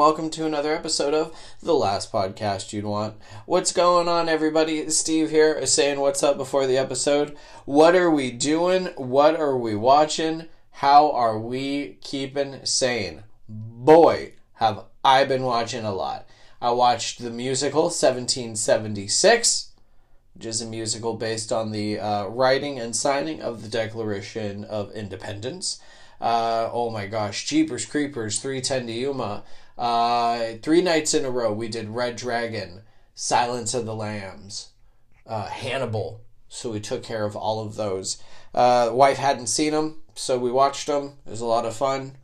welcome to another episode of The Last Podcast You'd Want. What's going on, everybody? Steve here, saying what's up before the episode. What are we doing? What are we watching? How are we keeping sane? Boy, have I been watching a lot. I watched the musical 1776, which is a musical based on the uh, writing and signing of the Declaration of Independence. Uh, oh my gosh, Jeepers Creepers, 310 to Yuma. Uh, three nights in a row, we did Red Dragon, Silence of the Lambs, uh, Hannibal. So we took care of all of those. Uh, wife hadn't seen them, so we watched them. It was a lot of fun.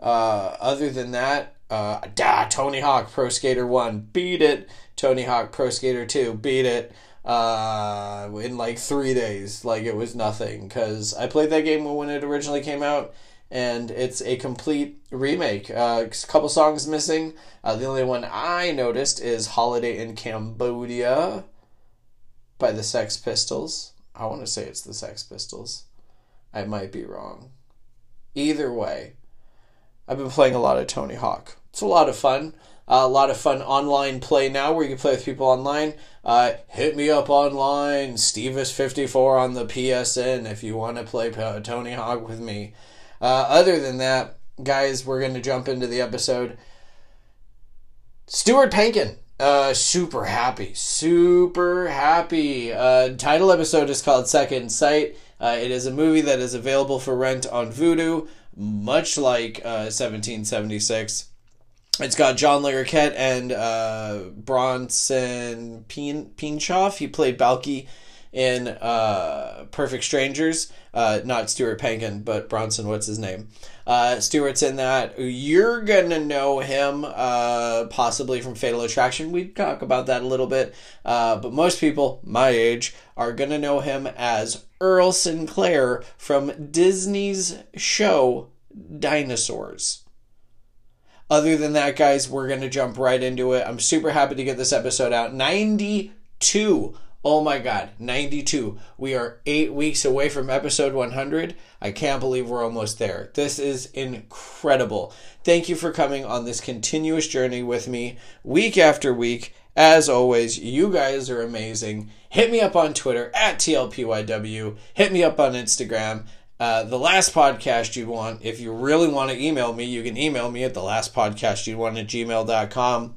Uh, other than that, uh, da, Tony Hawk Pro Skater 1, beat it. Tony Hawk Pro Skater 2, beat it. Uh, in like three days, like it was nothing. Because I played that game when it originally came out, and it's a complete remake. Uh, a couple songs missing. Uh, the only one I noticed is "Holiday in Cambodia" by the Sex Pistols. I want to say it's the Sex Pistols. I might be wrong. Either way, I've been playing a lot of Tony Hawk. It's a lot of fun. Uh, a lot of fun online play now where you can play with people online. Uh, hit me up online, Stevis54 on the PSN if you want to play Tony Hawk with me. Uh, other than that, guys, we're going to jump into the episode. Stuart Pankin. Uh, super happy. Super happy. Uh, title episode is called Second Sight. Uh, it is a movie that is available for rent on Vudu, much like uh, 1776. It's got John Larroquette and uh, Bronson Pin- Pinchot. He played Balki in uh, Perfect Strangers. Uh, not Stuart Pankin, but Bronson. What's his name? Uh, Stuart's in that. You're gonna know him uh, possibly from Fatal Attraction. We talk about that a little bit, uh, but most people my age are gonna know him as Earl Sinclair from Disney's show Dinosaurs. Other than that, guys, we're going to jump right into it. I'm super happy to get this episode out. 92. Oh my God, 92. We are eight weeks away from episode 100. I can't believe we're almost there. This is incredible. Thank you for coming on this continuous journey with me week after week. As always, you guys are amazing. Hit me up on Twitter at TLPYW. Hit me up on Instagram uh, the last podcast you want, if you really want to email me, you can email me at the last podcast you want at gmail.com.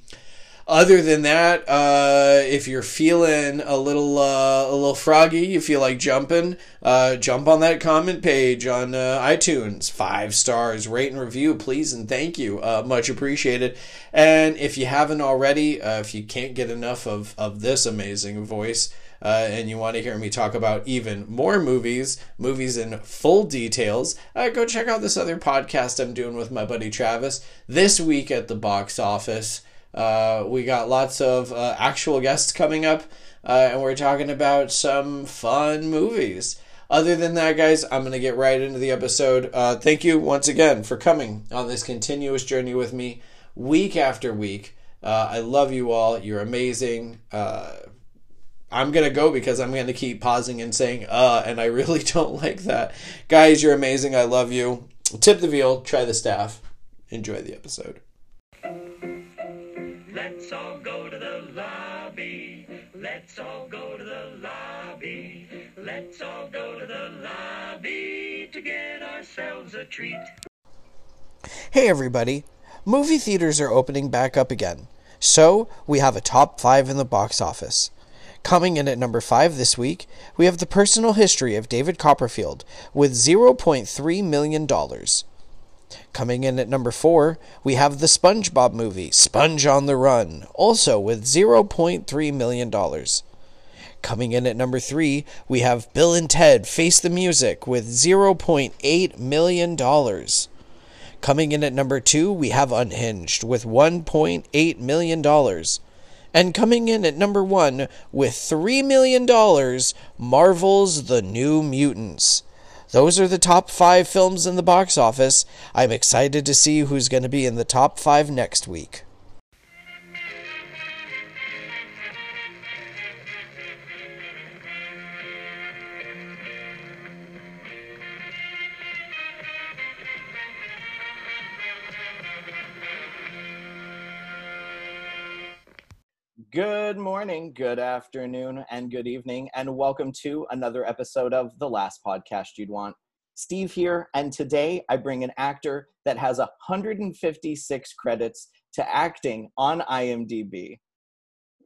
Other than that, uh, if you're feeling a little uh, a little froggy, you feel like jumping, uh, jump on that comment page on uh, iTunes. Five stars, rate and review, please and thank you. Uh, much appreciated. And if you haven't already, uh, if you can't get enough of, of this amazing voice, uh, and you want to hear me talk about even more movies, movies in full details, uh, go check out this other podcast I'm doing with my buddy Travis this week at the box office. Uh, we got lots of uh, actual guests coming up, uh, and we're talking about some fun movies. Other than that, guys, I'm going to get right into the episode. Uh, thank you once again for coming on this continuous journey with me week after week. I love you all. You're amazing. I'm gonna go because I'm gonna keep pausing and saying uh, and I really don't like that. Guys, you're amazing. I love you. Tip the veal. Try the staff. Enjoy the episode. Let's all go to the lobby. Let's all go to the lobby. Let's all go to the lobby to get ourselves a treat. Hey everybody. Movie theaters are opening back up again. So, we have a top 5 in the box office. Coming in at number 5 this week, we have The Personal History of David Copperfield with $0.3 million. Coming in at number 4, we have the SpongeBob movie, Sponge on the Run, also with $0.3 million. Coming in at number 3, we have Bill and Ted Face the Music with $0.8 million. Coming in at number 2, we have Unhinged with $1.8 million. And coming in at number one with $3 million, Marvel's The New Mutants. Those are the top five films in the box office. I'm excited to see who's going to be in the top five next week. Good morning, good afternoon, and good evening, and welcome to another episode of The Last Podcast You'd Want. Steve here, and today I bring an actor that has 156 credits to acting on IMDb.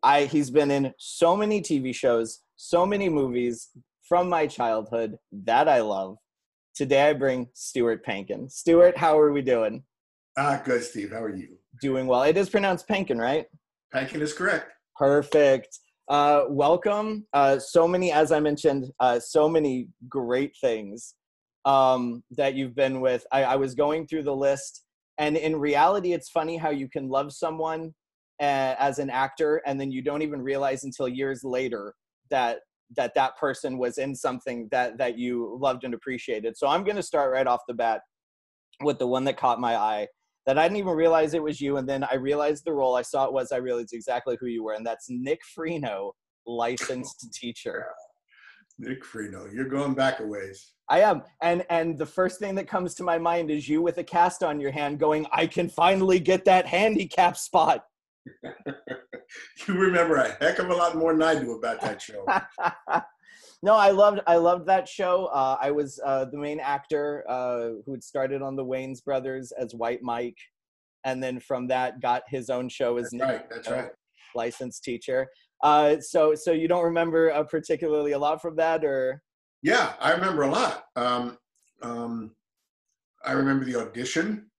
I he's been in so many TV shows, so many movies from my childhood that I love. Today I bring Stuart Pankin. Stuart, how are we doing? Ah, good, Steve. How are you? Doing well. It is pronounced Pankin, right? Pankin is correct. Perfect. Uh, welcome. Uh, so many, as I mentioned, uh, so many great things um, that you've been with. I, I was going through the list, and in reality, it's funny how you can love someone as an actor, and then you don't even realize until years later that that that person was in something that that you loved and appreciated. So I'm going to start right off the bat with the one that caught my eye that I didn't even realize it was you. And then I realized the role I saw it was, I realized exactly who you were. And that's Nick Freno, licensed teacher. Nick Freno, you're going back a ways. I am. And and the first thing that comes to my mind is you with a cast on your hand going, I can finally get that handicap spot. you remember a heck of a lot more than I do about that show. no, I loved I loved that show. Uh, I was uh, the main actor uh, who had started on the Wayans Brothers as White Mike, and then from that got his own show as That's right. That's right. licensed teacher. Uh, so so you don't remember uh, particularly a lot from that, or Yeah, I remember a lot. Um, um, I remember the audition.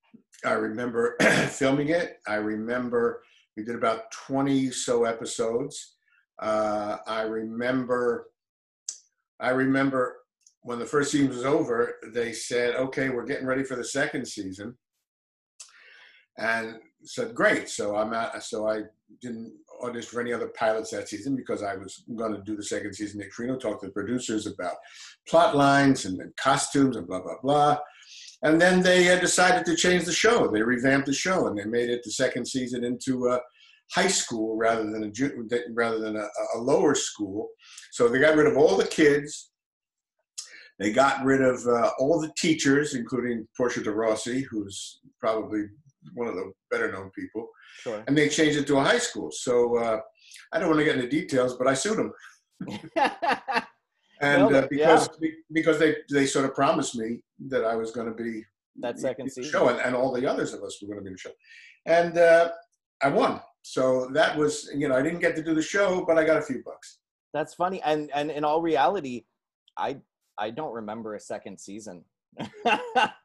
I remember filming it. I remember we did about 20 so episodes. Uh, I remember I remember when the first season was over, they said, "Okay, we're getting ready for the second season," and said, "Great." So I'm. So I didn't audition for any other pilots that season because I was going to do the second season. Nick Freno talked to the producers about plot lines and, costumes and blah blah blah. And then they uh, decided to change the show. They revamped the show and they made it the second season into a high school rather than a rather than a, a lower school. So they got rid of all the kids. They got rid of uh, all the teachers, including Portia de Rossi, who's probably one of the better known people, sure. and they changed it to a high school. So uh, I don't want to get into details, but I sued them. And Well, uh, because because they they sort of promised me that I was going to be that second season. show, and, and all the others of us were going to be in the show, and uh, I won. So that was you know I didn't get to do the show, but I got a few bucks. That's funny. And and in all reality, I I don't remember a second season.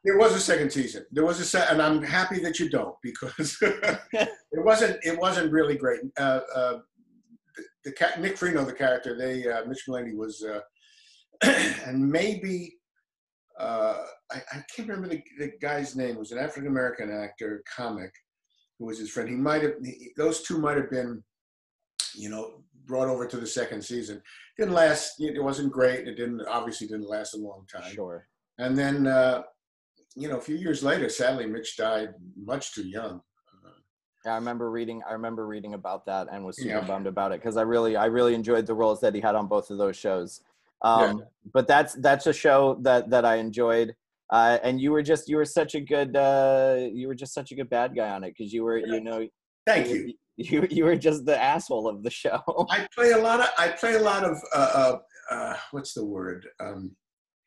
There was a second season. There was a set, and I'm happy that you don't because it wasn't. It wasn't really great. Uh, uh, the, the cat, Nick Freno, the character, they uh, Mitch Mullany was, uh, and maybe uh, I, I can't remember the, the guy's name. It was an African American actor, comic, who was his friend. He might have. He, those two might have been, you know, brought over to the second season. Didn't last. It wasn't great. It didn't obviously didn't last a long time. sure. And then, uh, you know, a few years later, sadly, Mitch died much too young. Yeah, I remember reading. I remember reading about that and was super Yeah. bummed about it because I really, I really enjoyed the roles that he had on both of those shows. Um, But that's that's a show that that I enjoyed. Uh, and you were just you were such a good uh, you were just such a good bad guy on it because you were you know Thank you. you you were just the asshole of the show. I play a lot of. I play a lot of. Uh, uh, uh, what's the word? Um,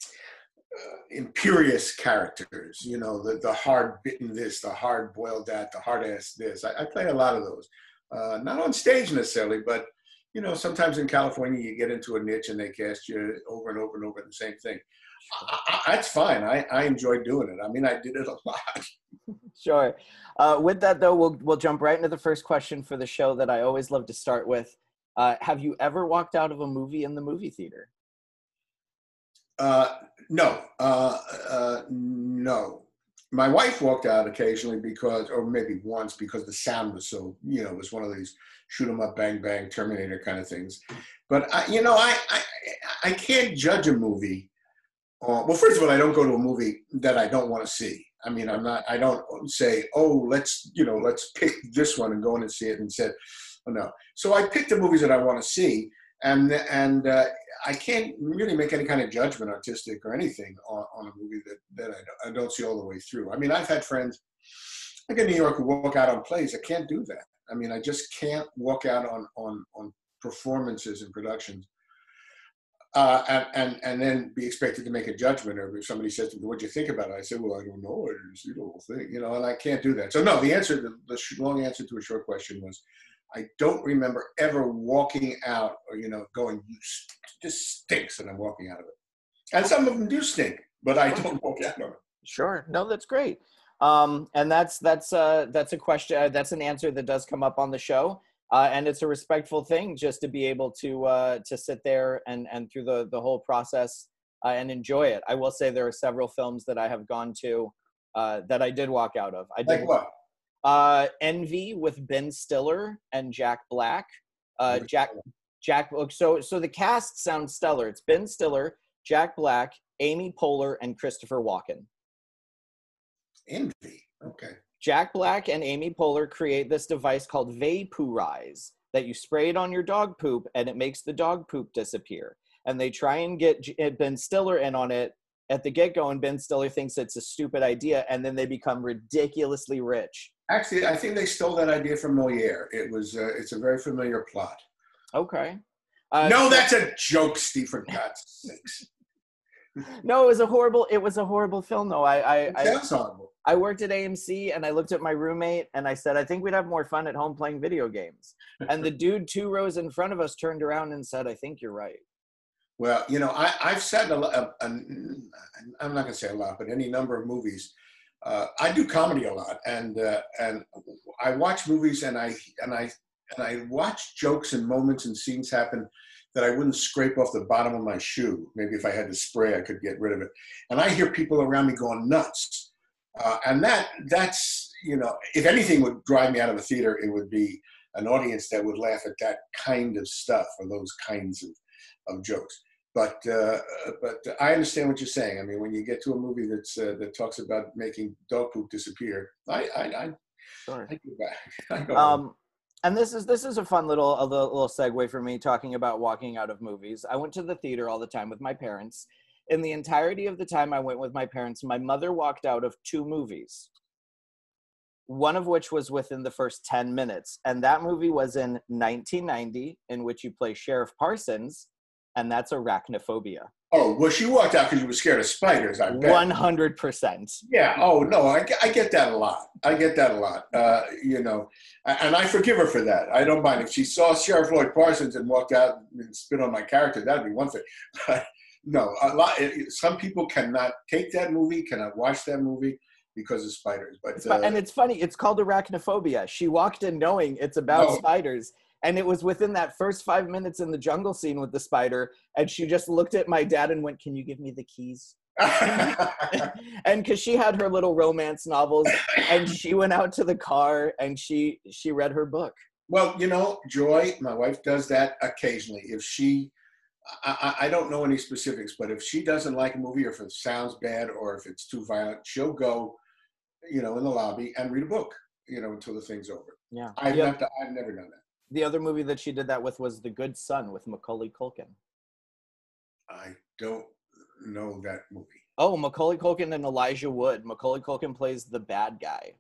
uh, imperious characters. You know, the the hard bitten this, the hard boiled that, the hard ass this. I, I play a lot of those. Uh, not on stage necessarily, but you know, sometimes in California you get into a niche and they cast you over and over and over the same thing. That's fine. I, I enjoy doing it. I mean, I did it a lot. Sure. Uh, with that though, we'll we'll jump right into the first question for the show that I always love to start with. Uh, have you ever walked out of a movie in the movie theater? Uh, no, uh, uh, no. My wife walked out occasionally because, or maybe once, because the sound was so, you know, it was one of these shoot 'em up, bang bang, Terminator kind of things. But I, you know, I, I, I can't judge a movie. Uh, well, first of all, I don't go to a movie that I don't want to see. I mean, I'm not. I don't say, "Oh, let's you know, let's pick this one and go in and see it." And said, "Oh no." So I pick the movies that I want to see, and and uh, I can't really make any kind of judgment, artistic or anything, on, on a movie that that I, don't- I don't see all the way through. I mean, I've had friends like in New York, who walk out on plays. I can't do that. I mean, I just can't walk out on on on performances and productions. Uh, and, and and then be expected to make a judgment, or if somebody says to me, "What do you think about it?" I say, "Well, I don't know. I didn't the whole thing, you know." And I can't do that. So no, the answer, the, the long answer to a short question was, I don't remember ever walking out or you know going, "You "This stinks," and I'm walking out of it. And some of them do stink, but I don't walk out of it. Sure. No, that's great. Um, and that's that's uh, that's a question. Uh, that's an answer that does come up on the show, uh, and it's a respectful thing just to be able to uh, to sit there and and through the the whole process uh, and enjoy it. I will say there are several films that I have gone to uh, that I did walk out of. I did Like what? uh, Envy with Ben Stiller and Jack Black. Uh, Jack Jack. So so the cast sounds stellar. It's Ben Stiller, Jack Black, Amy Poehler, and Christopher Walken. Envy. Okay. Jack Black and Amy Poehler create this device called Vapoorize that you spray it on your dog poop and it makes the dog poop disappear. And they try and get uh, Ben Stiller in on it at the get go, and Ben Stiller thinks it's a stupid idea, and then they become ridiculously rich. Actually, I think they stole that idea from Moliere. It was. Uh, it's a very familiar plot. Okay. Uh, no, that's a joke, Steve. For God's sakes, no, it was a horrible. It was a horrible film, though. I I, it I horrible. I worked at AMC and I looked at my roommate and I said, I think we'd have more fun at home playing video games. And the dude two rows in front of us turned around and said, I think you're right. Well, you know, I, I've said a, lot. a, a, I'm not going to say a lot, but any number of movies. Uh, I do comedy a lot, and uh, and I watch movies, and I and I and I watch jokes and moments and scenes happen that I wouldn't scrape off the bottom of my shoe. Maybe if I had to spray, I could get rid of it. And I hear people around me going nuts, uh, and that that's you know, if anything would drive me out of a theater, it would be an audience that would laugh at that kind of stuff or those kinds of, of jokes. But uh, but I understand what you're saying. I mean, when you get to a movie that's uh, that talks about making dog poop disappear, I I I, Sure. I go back. I Um, and this is this is a fun little a little, little segue for me talking about walking out of movies. I went to the theater all the time with my parents. In the entirety of the time I went with my parents, my mother walked out of two movies. One of which was within the first 10 minutes. And that movie was in 1990, in which you play Sheriff Parsons, and that's Arachnophobia. Oh, well, she walked out because she was scared of spiders. I bet. 100%. Yeah. Oh no, I, get- I get that a lot. I get that a lot. Uh, you know, and I forgive her for that. I don't mind if she saw Sheriff Lloyd Parsons and walked out and spit on my character. That'd be one thing. But no, a lot. Some people cannot take that movie, cannot watch that movie because of spiders. But uh, and it's funny. It's called arachnophobia. She walked in knowing it's about Oh. spiders, and it was within that first five minutes in the jungle scene with the spider, and she just looked at my dad and went, "Can you give me the keys?" and because she had her little romance novels, and she went out to the car and she she read her book. Well, you know, Joy, my wife does that occasionally. If she, I, I don't know any specifics, but if she doesn't like a movie or if it sounds bad or if it's too violent, she'll go, you know, in the lobby and read a book, you know, until the thing's over. Yeah. I've, done- I've never done that. the other movie that she did that with was The Good Son with Macaulay Culkin. I don't know that movie. Oh, Macaulay Culkin and Elijah Wood. Macaulay Culkin plays the bad guy.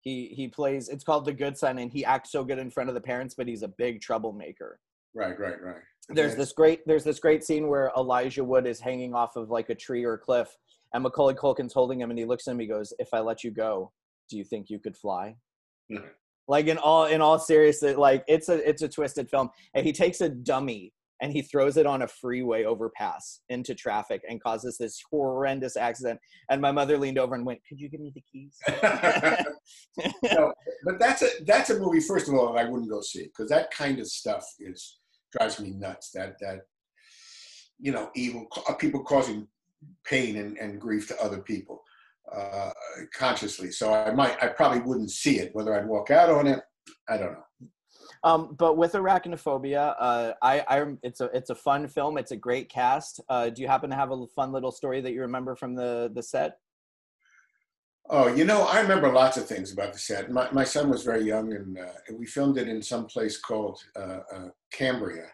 He he plays. It's called The Good Son, and he acts so good in front of the parents, but he's a big troublemaker. Right, right, right. There's this great there's this great scene where Elijah Wood is hanging off of like a tree or a cliff, and Macaulay Culkin's holding him, and he looks at him. And he goes, "If I let you go, do you think you could fly?" Mhm. Like in all in all seriousness, like it's a it's a twisted film, and he takes a dummy and he throws it on a freeway overpass into traffic and causes this horrendous accident. And my mother leaned over and went, "Could you give me the keys?" no, but that's a that's a movie. First of all, that I wouldn't go see because that kind of stuff is drives me nuts. That that you know, evil uh, people causing pain and, and grief to other people uh, consciously. So I might, I probably wouldn't see it. Whether I'd walk out on it, I don't know. Um, but with arachnophobia, uh, I, I, it's a, it's a fun film. It's a great cast. Uh, do you happen to have a fun little story that you remember from the the set? Oh, you know, I remember lots of things about the set. My, my son was very young, and, uh, we filmed it in some place called uh, uh, Cambria,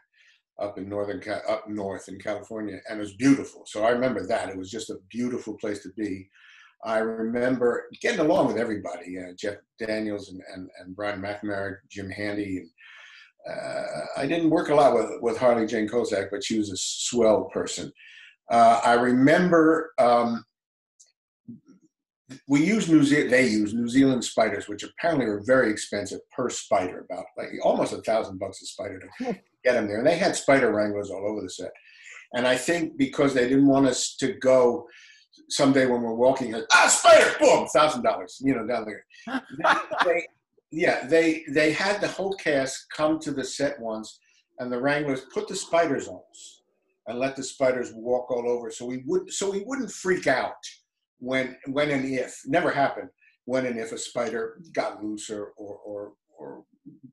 up in northern up north in California, and it was beautiful. So I remember that it was just a beautiful place to be. I remember getting along with everybody, uh, Jeff Daniels and, and, and Brian McNamara, Jim Handy. And, uh, I didn't work a lot with, with Harley Jane Kozak, but she was a swell person. Uh, I remember um, we use New Zealand, they use New Zealand spiders, which apparently are very expensive per spider, about like almost a thousand bucks a spider to get them there. And they had spider wranglers all over the set. And I think because they didn't want us to go someday when we're walking, ah, spider, boom, thousand dollars, you know, down there. they, yeah, they they had the whole cast come to the set once, and the wranglers put the spiders on us and let the spiders walk all over, so we would so we wouldn't freak out when when and if never happened when and if a spider got loose or or or, or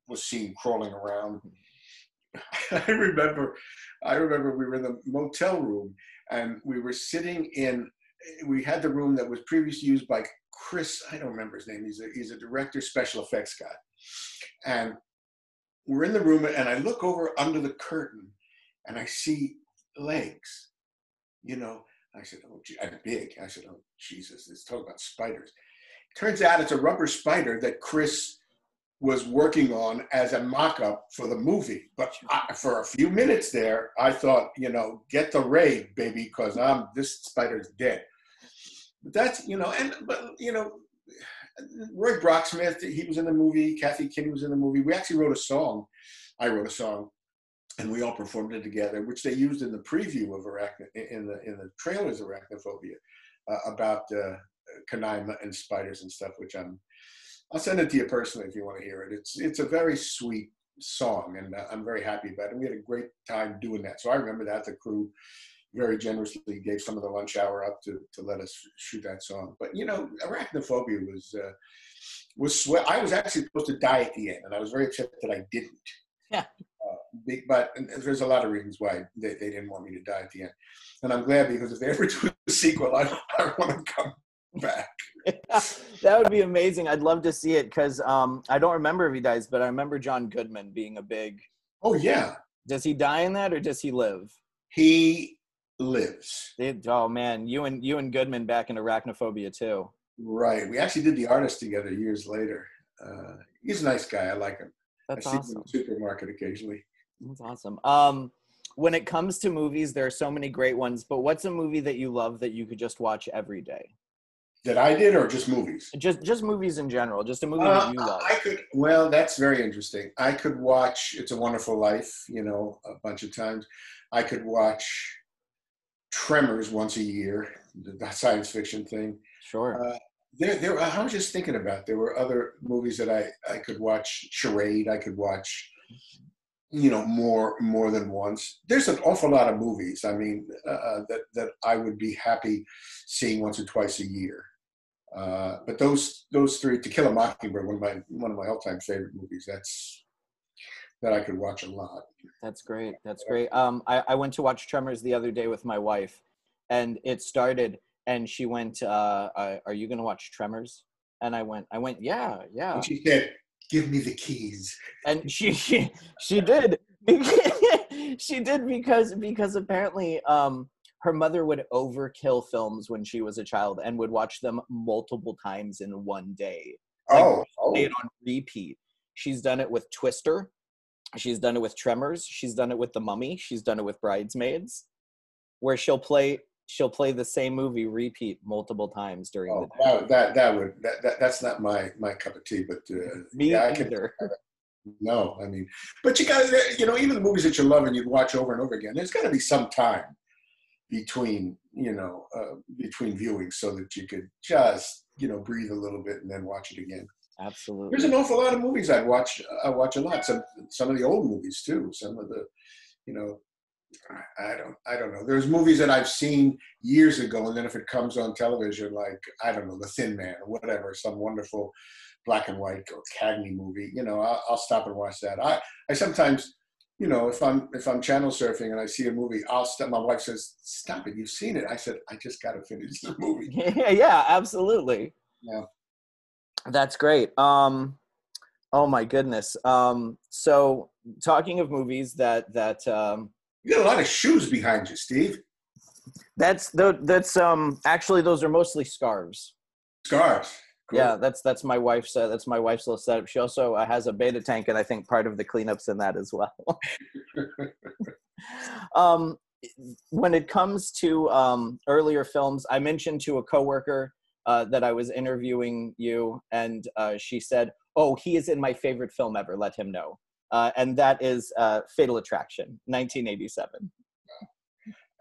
was seen crawling around. I remember, I remember we were in the motel room and we were sitting in. We had the room that was previously used by Chris. I don't remember his name. He's a he's a director, special effects guy, and we're in the room and I look over under the curtain and I see legs, you know, I said, oh, gee, I'm big. I said, oh, Jesus, it's talking about spiders. Turns out it's a rubber spider that Chris was working on as a mock-up for the movie. But I, for a few minutes there, I thought, you know, get the ray, baby, because I'm this spider's dead. But that's, you know, and but you know, Roy Brocksmith, he was in the movie. Kathy Kinney was in the movie. We actually wrote a song. I wrote a song and we all performed it together, which they used in the preview of arachn in the in the trailers of Arachnophobia uh, about uh, Canaima and spiders and stuff. Which I'm I'll send it to you personally if you want to hear it. It's it's a very sweet song, and uh, I'm very happy about it. We had a great time doing that. So I remember that the crew very generously gave some of the lunch hour up to to let us shoot that song. But you know, Arachnophobia was. Uh, was sweat. I was actually supposed to die at the end, and I was very upset that I didn't. Yeah but there's a lot of reasons why they, they didn't want me to die at the end. And I'm glad because if they ever do a sequel, I, I want to come back. that would be amazing. I'd love to see it because um, I don't remember if he dies, but I remember John Goodman being a big. Oh, yeah. Does he die in that or does he live? He lives. It, oh, man. You and, you and Goodman back in Arachnophobia, too. Right. We actually did the artist together years later. Uh, he's a nice guy. I like him. That's I see awesome. him in the supermarket occasionally. That's awesome. Um, when it comes to movies, there are so many great ones, but what's a movie that you love that you could just watch every day? That I did, or just movies? Just just movies in general. Just a movie Uh, that you love. I could. Well, that's very interesting. I could watch "It's a Wonderful Life," you know, a bunch of times. I could watch Tremors once a year, the science fiction thing. Sure. Uh, there, there. I was just thinking about. There were other movies that I I could watch. Charade. I could watch. You know, more more than once. There's an awful lot of movies. I mean, uh, that that I would be happy seeing once or twice a year. Uh, but those those three, To Kill a Mockingbird, one of my one of my all time favorite movies. That's that I could watch a lot. That's great. That's great. Um, I, I went to watch Tremors the other day with my wife, and it started, and she went, uh, uh, "Are you going to watch Tremors?" And I went, "I went, yeah, yeah." And she said, "Give me the keys." and she she, she did. She did because because apparently um her mother would overkill films when she was a child and would watch them multiple times in one day. Like, Oh, oh, play it on repeat. She's done it with twister. She's done it with tremors. She's done it with the mummy. She's done it with bridesmaids where she'll play she'll play the same movie repeat multiple times during oh, the day that, that that would that, that that's not my my cup of tea. But uh, me yeah, I could either no. I mean, but you got to you know even the movies that you love and you'd watch over and over again. There's got to be some time between you know uh, between viewings so that you could just you know breathe a little bit and then watch it again. absolutely There's an awful lot of movies I watch. I watch a lot. Some some of the old movies too. Some of the, you know, I don't I don't know. There's movies that I've seen years ago, and then if it comes on television, like I don't know, The Thin Man or whatever, some wonderful black and white or Cagney movie, you know, I'll, I'll stop and watch that. I I sometimes. You know, if I'm if I'm channel surfing and I see a movie, I'll stop. My wife says, "Stop it! You've seen it." I said, "I just got to finish the movie." yeah, yeah, absolutely. Yeah. That's great. Um, oh my goodness. Um, so talking of movies that that um, You got a lot of shoes behind you, Steve. that's the that's um actually those are mostly scarves. Scarves. Cool. Yeah, that's that's my wife's uh, that's my wife's little setup. She also uh, has a betta tank, and I think part of the cleanups in that as well. um, when it comes to um, earlier films, I mentioned to a coworker uh, that I was interviewing you, and uh, she said, "Oh, he is in my favorite film ever. Let him know." Uh, and that is uh, Fatal Attraction, 1987.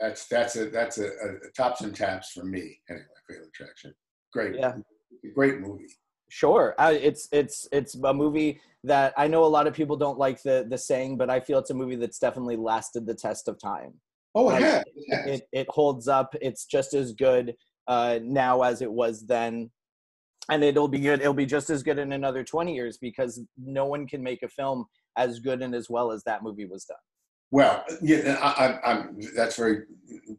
That's that's a that's a, a tops and taps for me anyway. Fatal Attraction, great, Yeah. great movie. Sure, uh, it's it's it's a movie that I know a lot of people don't like the the saying, but I feel it's a movie that's definitely lasted the test of time. Oh, it Like, has. It it it holds up. It's just as good uh, now as it was then, and it'll be good. It'll be just as good in another twenty years because no one can make a film as good and as well as that movie was done. Well, yeah, I, I'm. That's very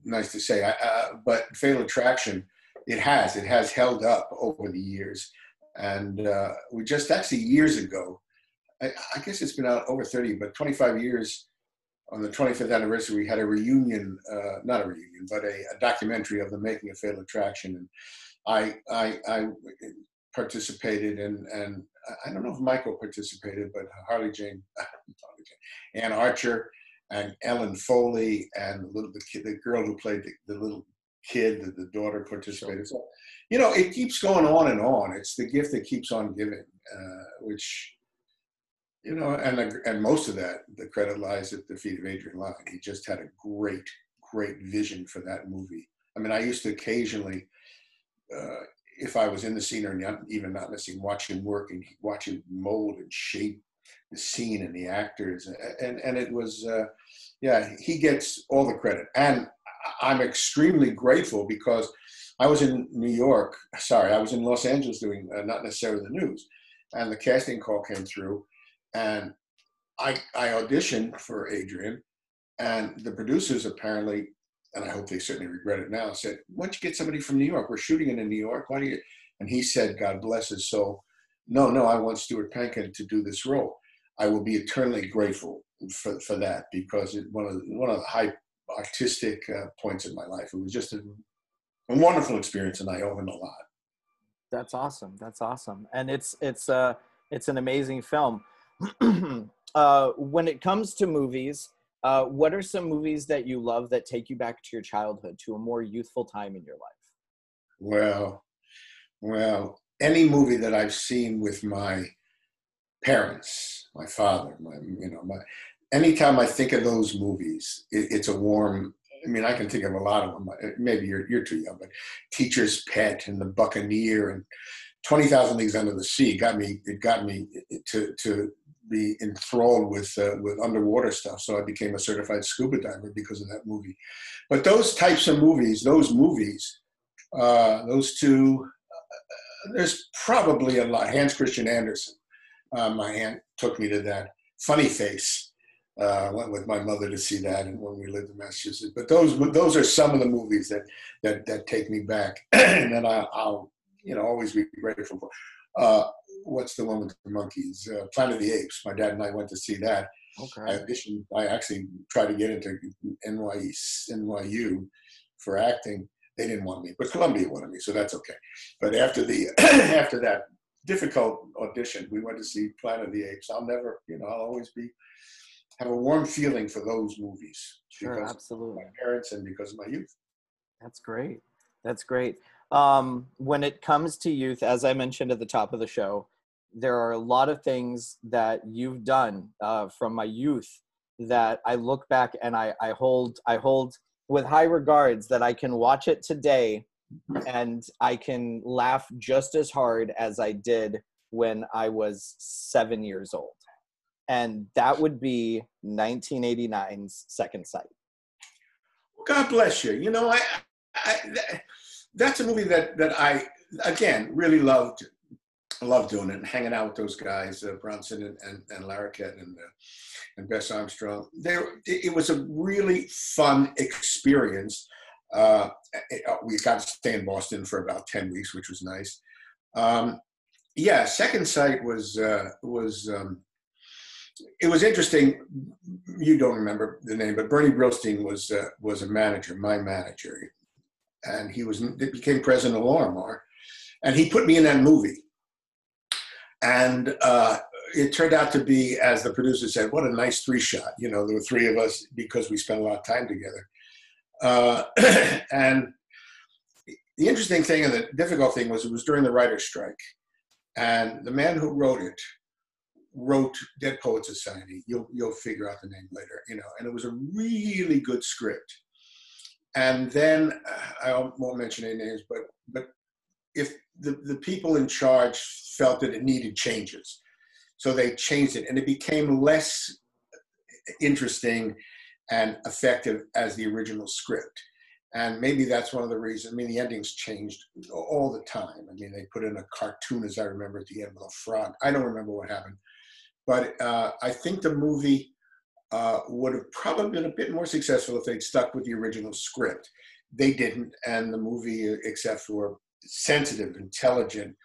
nice to say. I, uh, but Fatal Attraction, it has. It has held up over the years, and uh, we just actually years ago. I, I guess it's been out over 30, but 25 years. On the 25th anniversary, we had a reunion, uh, not a reunion, but a, a documentary of the making of Fatal Attraction, and I, I, I participated, and and I don't know if Michael participated, but Harley Jane, Harley Jane Ann Archer, and Ellen Foley and the little the kid, the girl who played the, the little kid, the, the daughter participated. So, you know, it keeps going on and on. It's the gift that keeps on giving, uh, which, you know, and and most of that, the credit lies at the feet of Adrian Lyne. He just had a great, great vision for that movie. I mean, I used to occasionally, uh, if I was in the scene or not, even not in the scene, watch him work and watch him mold and shape the scene and the actors, and and it was, uh, yeah, he gets all the credit, and I'm extremely grateful because I was in New York. Sorry, I was in Los Angeles doing uh, not necessarily the news, and the casting call came through, and I I auditioned for Adrian, and the producers apparently, and I hope they certainly regret it now, said, "Why don't you get somebody from New York? We're shooting it in New York. Why do you?" And he said, "God bless his soul." No, no, I want Stuart Pankin to do this role. I will be eternally grateful for, for that because it, one of one of the high artistic uh, points in my life. It was just a, a wonderful experience, and I owe him a lot. That's awesome. That's awesome, and it's it's uh it's an amazing film. uh, when it comes to movies, uh, what are some movies that you love that take you back to your childhood, to a more youthful time in your life? Well, well, any movie that I've seen with my parents, my father, my you know, my anytime I think of those movies, it, it's a warm. I mean, I can think of a lot of them. Maybe you're you're too young, but Teacher's Pet and The Buccaneer and Twenty Thousand Leagues Under the Sea got me. It got me to to be enthralled with uh, with underwater stuff. So I became a certified scuba diver because of that movie. But those types of movies, those movies, uh, those two, uh, there's probably a lot. Hans Christian Andersen. Uh, my aunt took me to that. Funny Face. Uh, went with my mother to see that, and when we lived in Massachusetts. But those those are some of the movies that that that take me back, and that I, I'll you know always be grateful for. What's the one with the monkeys? Uh, Planet of the Apes. My dad and I went to see that. I auditioned. I actually tried to get into NYU, NYU for acting. They didn't want me, but Columbia wanted me, so that's okay. But after the after that difficult audition, we went to see Planet of the Apes. I'll never, you know, I'll always be have a warm feeling for those movies Sure, because of absolutely. my parents and because of my youth. That's great. That's great. Um, when it comes to youth, as I mentioned at the top of the show, there are a lot of things that you've done uh, from my youth that I look back and I, I hold I hold with high regards that I can watch it today and I can laugh just as hard as I did when I was seven years old. And that would be 1989's Second Sight. God bless you. You know, I, I that's a movie that that I again really loved. Loved doing it and hanging out with those guys, uh, Bronson and, and, and Larroquette and uh, and Bess Armstrong. There, it, was a really fun experience. Uh, it- uh, we got to stay in Boston for about ten weeks, which was nice. Um, yeah, Second Sight was uh, was um, it was interesting. You don't remember the name, but Bernie Brillstein was uh, was a manager, my manager, and he was it became president of Lorimar. and he put me in that movie. And uh, it turned out to be, as the producer said, what a nice three shot. You know, there were three of us because we spent a lot of time together. Uh, and the interesting thing and the difficult thing was it was during the writer's strike. And the man who wrote it wrote Dead Poet Society. You'll, you'll figure out the name later, you know, and it was a really good script. And then I won't mention any names, but, but if the, the people in charge felt that it needed changes, so they changed it and it became less interesting and effective as the original script. And maybe that's one of the reasons. I mean, the endings changed all the time. I mean, they put in a cartoon, as I remember, at the end with a frog. I don't remember what happened. But uh, I think the movie uh, would have probably been a bit more successful if they'd stuck with the original script. They didn't, and the movie, except for sensitive, intelligent,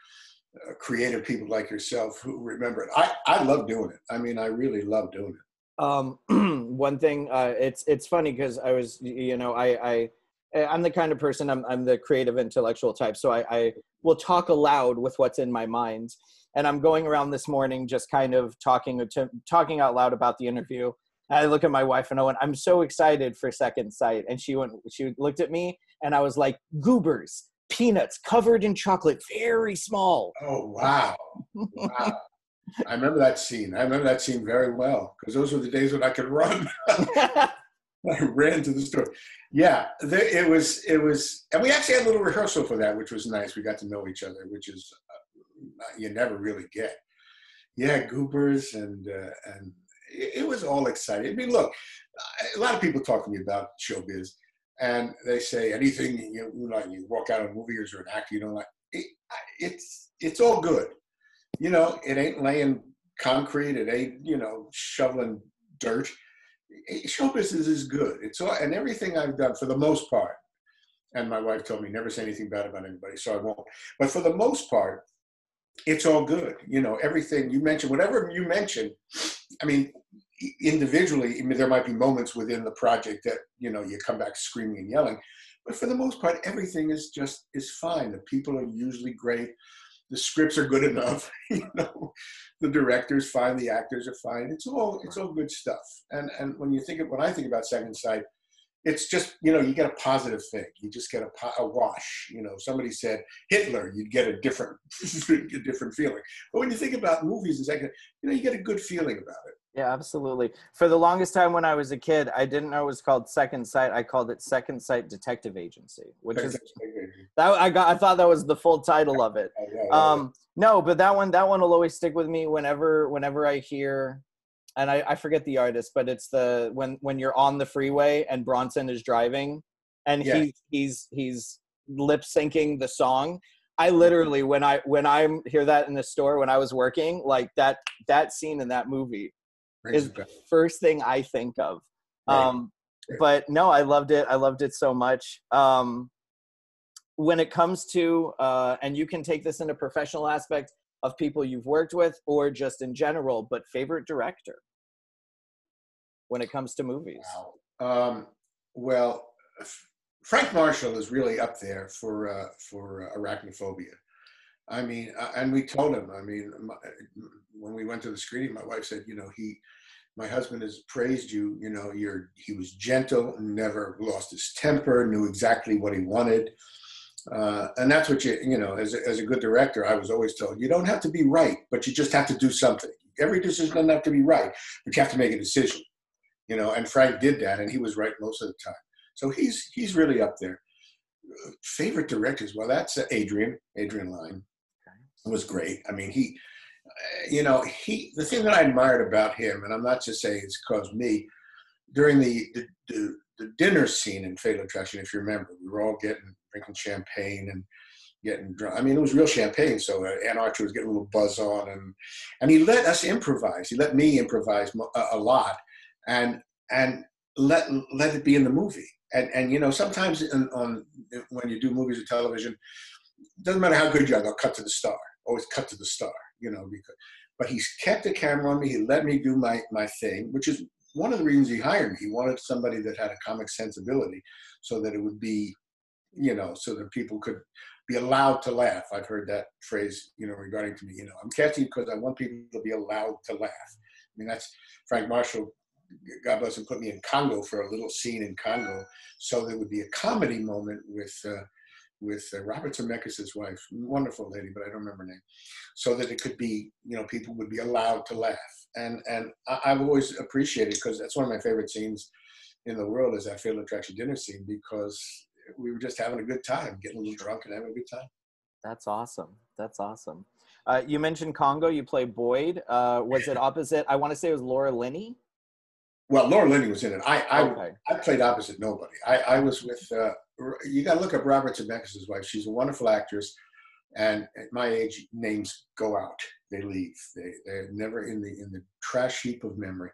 uh, creative people like yourself who remember it. I, I love doing it. I mean, I really love doing it. Um, one thing, uh, it's it's funny because I was, you know, I, I I'm the kind of person I'm I'm the creative intellectual type, so I, I will talk aloud with what's in my mind. And I'm going around this morning just kind of talking to, talking out loud about the interview. I look at my wife and I went, I'm so excited for Second Sight. And she went, she looked at me and I was like, goobers peanuts covered in chocolate, very small. Oh wow! Wow! I remember that scene. I remember that scene very well because those were the days when I could run. I ran to the store. Yeah, there, it was. It was, and we actually had a little rehearsal for that, which was nice. We got to know each other, which is uh, you never really get. Yeah, goobers and uh, and it, was all exciting. I mean, look, a lot of people talk to me about showbiz, and they say anything you know, you walk out of a movie or an actor you don't like. It, it's it's all good, you know. It ain't laying concrete. It ain't you know shoveling dirt. Show business is good. It's all and everything I've done for the most part. And my wife told me never say anything bad about anybody, so I won't. But for the most part, it's all good. You know, everything you mentioned, whatever you mentioned. I mean, individually, I mean, there might be moments within the project that you know you come back screaming and yelling, but for the most part, everything is just is fine. The people are usually great. The scripts are good enough. you know, the director's fine. The actors are fine. It's all it's all good stuff. And and when you think of when I think about Second Sight, it's just you know you get a positive thing. You just get a, a wash you know. Somebody said hitler you'd get a different a different feeling. But when you think about movies and second you know you get a good feeling about it. Yeah absolutely. For the longest time when i was a kid i didn't know it was called second sight. I called it second sight detective agency which is that i got i thought that was the full title of it. Um no but that one that one will always stick with me whenever whenever i hear and I, I forget the artist, but it's the when when you're on the freeway and Bronson is driving, and yeah. he he's he's lip syncing the song. I mm-hmm. literally when I when I hear that in the store when I was working, like that that scene in that movie is the first thing I think of. Right. Um, but no, I loved it. I loved it so much. Um, when it comes to uh, and you can take this in a professional aspect of people you've worked with or just in general, but favorite director when it comes to movies? Wow. Um, well, Frank Marshall is really up there for uh, for uh, arachnophobia. I mean, uh, and we told him. I mean, my, when we went to the screening, my wife said, you know, he, my husband has praised you. You know, you're he was gentle, never lost his temper, knew exactly what he wanted. Uh, and that's what you, you know, as a, as a good director, I was always told, you don't have to be right, but you just have to do something. Every decision doesn't have to be right, but you have to make a decision, you know, and Frank did that and he was right most of the time. So he's, he's really up there. Favorite directors, well, that's uh, Adrian, Adrian Lyne was great. I mean, he, uh, you know, he, the thing that I admired about him, and I'm not just saying it's because me, during the, the, the, the dinner scene in Fatal Attraction, if you remember, we were all getting drinking champagne and getting drunk. I mean, it was real champagne. So uh, Anne Archer was getting a little buzz on, and and he let us improvise. He let me improvise a, a lot, and and let let it be in the movie. And and you know, sometimes in, on when you do movies or television, doesn't matter how good you are, they'll cut to the star. Always cut to the star. You know, because but he's kept the camera on me. He let me do my my thing, which is one of the reasons he hired me. He wanted somebody that had a comic sensibility, so that it would be you know, so that people could be allowed to laugh. I've heard that phrase, you know, regarding to me. You know, I'm catchy because I want people to be allowed to laugh. I mean, that's Frank Marshall. God bless him, put me in Congo for a little scene in Congo, so there would be a comedy moment with uh, with uh, Robert Zemeckis' wife, wonderful lady, but I don't remember her name, so that it could be, you know, people would be allowed to laugh. And and I, I've always appreciated because that's one of my favorite scenes in the world is that Fatal Attraction dinner scene because we were just having a good time, getting a little drunk and having a good time. That's awesome. That's awesome. Uh, you mentioned Congo. You play Boyd. Uh, was it opposite? I want to say it was Laura Linney. Well, Laura Linney was in it. I I, Okay. I played opposite nobody. I, I was with. Uh, you got to look up Robert Zemeckis' wife. She's a wonderful actress, and at my age, names go out. They leave. They they're never in the in the trash heap of memory.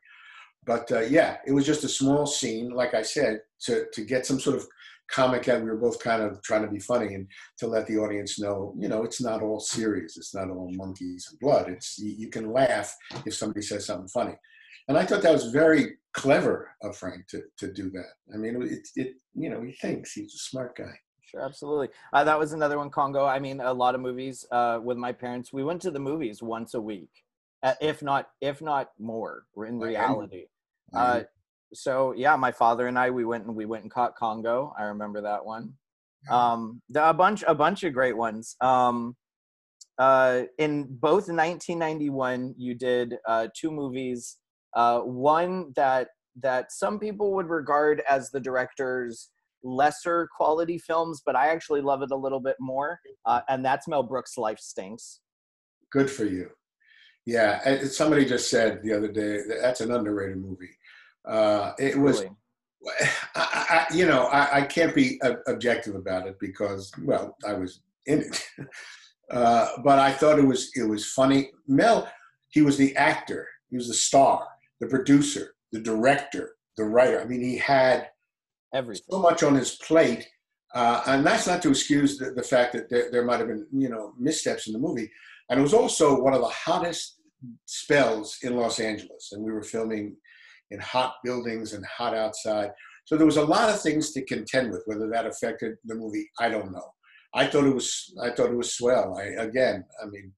But uh, yeah, it was just a small scene, like I said, to to get some sort of comic out. We were both kind of trying to be funny and to let the audience know, you know, it's not all serious. It's not all monkeys and blood. It's you, you can laugh if somebody says something funny. And I thought that was very clever of Frank to, to do that. I mean, it, it, you know, he thinks he's a smart guy. Sure, absolutely. Uh, that was another one, Congo. I mean, a lot of movies uh, with my parents. We went to the movies once a week, uh, if not, if not more, in reality. Uh, so yeah, my father and I, we went and we went and caught Congo. I remember that one. Um, the, a bunch, a bunch of great ones. Um, uh, in both 1991, you did uh, two movies. Uh, one that that some people would regard as the director's lesser quality films, but I actually love it a little bit more. Uh, and that's Mel Brooks' Life Stinks. Good for you. Yeah, somebody just said the other day that that's an underrated movie. Uh, it was, Really. I, I, you know, I, I can't be objective about it because, well, I was in it. Uh, but I thought it was it was funny. Mel, he was the actor, he was the star, the producer, the director, the writer. I mean, he had everything. so much on his plate, uh, and that's not to excuse the, the fact that there, there might have been you know missteps in the movie. And it was also one of the hottest spells in Los Angeles, and we were filming in hot buildings and hot outside. So there was a lot of things to contend with. Whether that affected the movie, I don't know. I thought it was I thought it was swell. I again, I mean,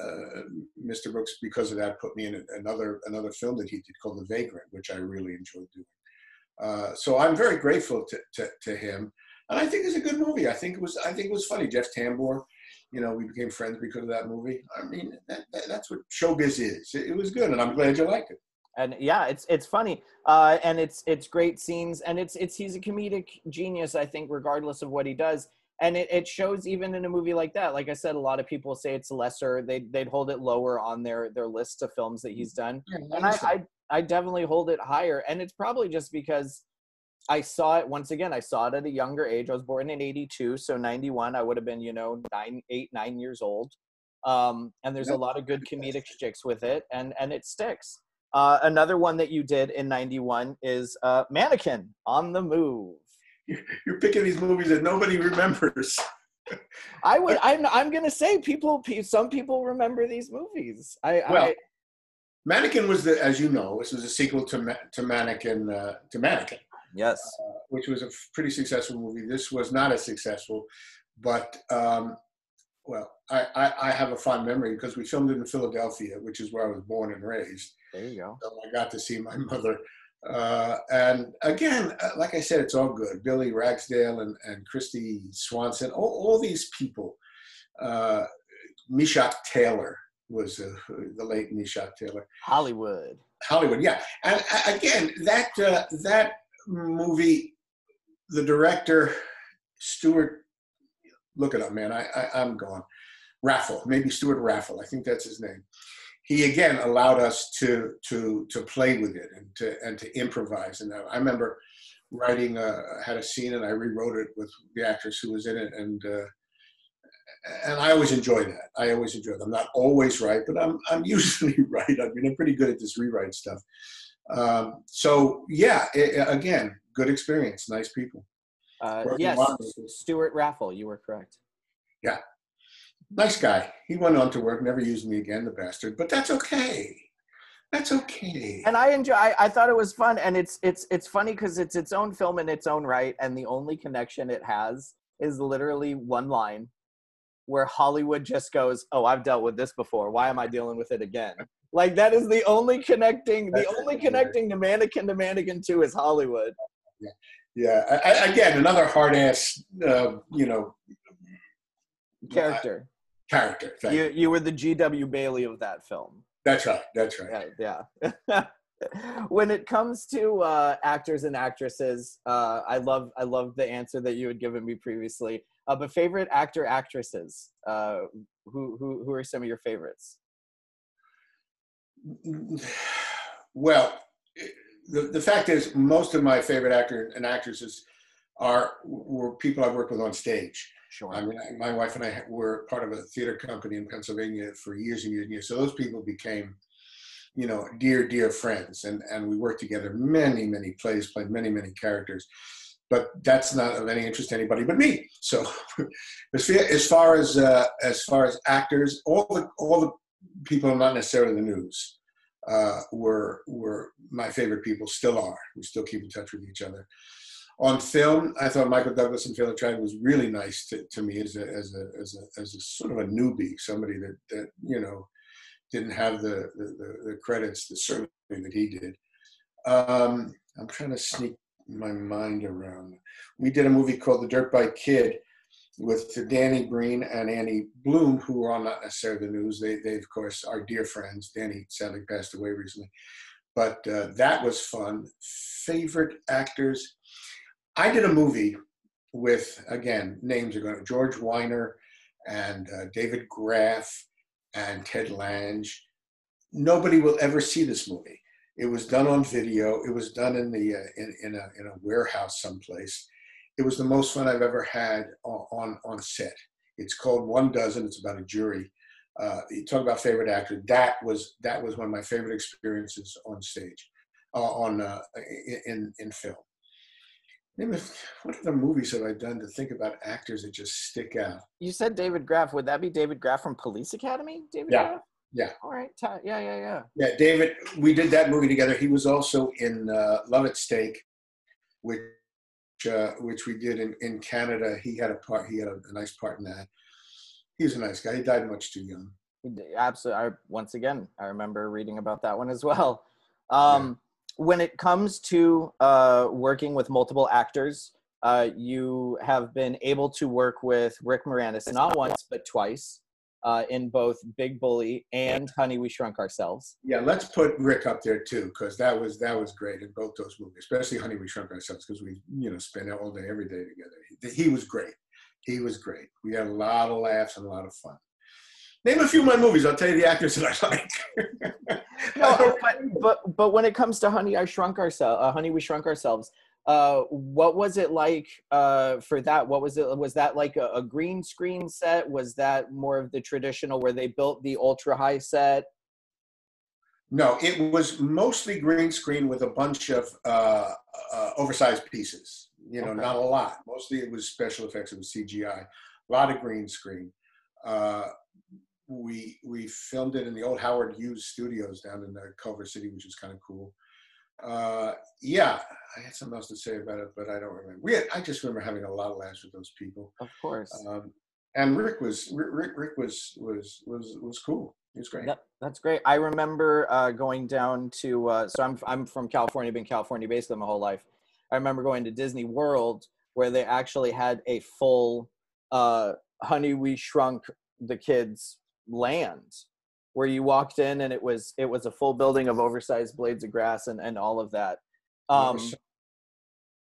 uh, Mr. Brooks, because of that, put me in another another film that he did called The Vagrant, which I really enjoyed doing. Uh, so I'm very grateful to, to, to him, and I think it's a good movie. I think it was I think it was funny. Jeff Tambor, you know, we became friends because of that movie. I mean, that, that, that's what showbiz is. It, it was good, and I'm glad you liked it. And yeah it's it's funny uh and it's it's great scenes and it's it's he's a comedic genius i think regardless of what he does and it, it shows even in a movie like that. Like i said a lot of people say it's lesser they they'd hold it lower on their their list of films that he's done and I, I i definitely hold it higher and it's probably just because i saw it once again i saw it at a younger age. I was born in 82 so 91 i would have been you know nine eight nine years old um and there's a lot of good comedic sticks with it and and it sticks uh, another one that you did in 91 is uh, Mannequin on the Move. You're picking these movies that nobody remembers. I would, I'm, I'm going to say people, some people remember these movies. I, Well, I, Mannequin was the, as you know, this was a sequel to to Mannequin uh, to Mannequin. yes. uh, which was a pretty successful movie. This was not as successful, but um, well, I, I, I have a fond memory because we filmed it in Philadelphia, which is where I was born and raised. There you go. So I got to see my mother. Uh, and again, uh, like I said, it's all good. Billy Ragsdale and, and Kristy Swanson, all, all these people. Uh, Meshach Taylor was uh, the late Meshach Taylor. Hollywood. Hollywood, yeah. And uh, again, that uh, that movie, the director Stuart, look it up, man. I, I I'm gone. Raffill, maybe Stewart Raffill. I think that's his name. He again allowed us to to to play with it and to and to improvise. And I remember writing uh, had a scene and I rewrote it with the actress who was in it and. Uh, and I always enjoy that. I always enjoy it. I'm not always right, but I'm I'm usually right. I mean, I'm pretty good at this rewrite stuff. Um, so yeah, i again, good experience, nice people, Uh, yes. Stewart Raffill. You were correct. Nice guy. He went on to work, never used me again, the bastard. But that's okay. That's okay. and I enjoy. I, I thought it was fun, and it's it's it's funny because it's its own film in its own right, and the only connection it has is literally one line where Hollywood just goes, "Oh, I've dealt with this before. Why am I dealing with it again?" Like that is the only connecting, the That's only right. connecting to Mannequin to Mannequin Two is Hollywood. Yeah. I, I, again, another hard ass, uh, you know, Character. Character. Thank You you. were the G.W. Bailey of that film. That's right. That's right. Yeah, yeah. when it comes to uh, actors and actresses, uh, I love I love the answer that you had given me previously. Uh, but favorite actor actresses, uh, who who who are some of your favorites? Well, the, the fact is, most of my favorite actors and actresses are were people I've worked with on stage. Sure. I mean, my wife and I were part of a theater company in Pennsylvania for years and years and years. So those people became, you know, dear, dear friends, and and we worked together many, many plays, played many, many characters. But that's not of any interest to anybody but me. So, as far as far as, uh, as far as actors, all the all the people not necessarily the news uh, were were my favorite people. Still are. We still keep in touch with each other on film, I thought Michael Douglas and Felix Tran was really nice to, to me as a, as a as a as a sort of a newbie, somebody that that you know didn't have the the, the, credits, the certainly that he did. Um, I'm trying to sneak my mind around. We did a movie called The Dirt Bike Kid with Danny Breen and Annie Bloom, who are not necessarily the news. They they of course are dear friends. Danny sadly passed away recently, but uh, that was fun. Favorite actors. I did a movie with again names are going to George Wyner and uh, David Graf and Ted Lange. Nobody will ever see this movie. It was done on video. It was done in the uh, in, in a in a warehouse someplace. It was the most fun I've ever had on on, on set. It's called One Dozen. It's about a jury. Uh, you talk about favorite actor. That was that was one of my favorite experiences on stage, uh, on uh, in in film. Maybe what other movies have I done to think about actors that just stick out? You said David Graf. Would that be David Graf from Police Academy? David Yeah. Graf? Yeah. All right. Yeah, yeah, yeah. Yeah, David, we did that movie together. He was also in uh, Love at Stake, which uh, which we did in, in Canada. He had a part. He had a, a nice part in that. He was a nice guy. He died much too young. Absolutely. I, once again, I remember reading about that one as well. Um, When it comes to uh, working with multiple actors, uh, you have been able to work with Rick Moranis not once but twice uh, in both Big Bully and Honey We Shrunk Ourselves. Yeah, let's put Rick up there too, because that was that was great in both those movies, especially Honey We Shrunk Ourselves, because we you know spent all day every day together. He, he was great. He was great. We had a lot of laughs and a lot of fun. Name a few of my movies. I'll tell you the actors that I like. No, but, but but when it comes to Honey I Shrunk Ourselves, uh, Honey We Shrunk Ourselves, uh, what was it like uh, for that? What was it? Was that like a, a green screen set? Was that more of the traditional where they built the ultra high set? No, it was mostly green screen with a bunch of uh, uh, oversized pieces. You know, Okay. not a lot. Mostly it was special effects. It was CGI. A lot of green screen. We we filmed it in the old Howard Hughes studios down in uh, Culver City, which was kind of cool. Uh, yeah, I had something else to say about it, but I don't remember. We had, I just remember having a lot of laughs with those people. Of course. Um, and Rick was Rick, Rick Rick was was was was cool. He was great. That, that's great. I remember uh, going down to uh, so I'm I'm from California, been California based my whole life. I remember going to Disney World where they actually had a full uh, Honey We Shrunk the Kids land where you walked in and it was it was a full building of oversized blades of grass and, and all of that. Um,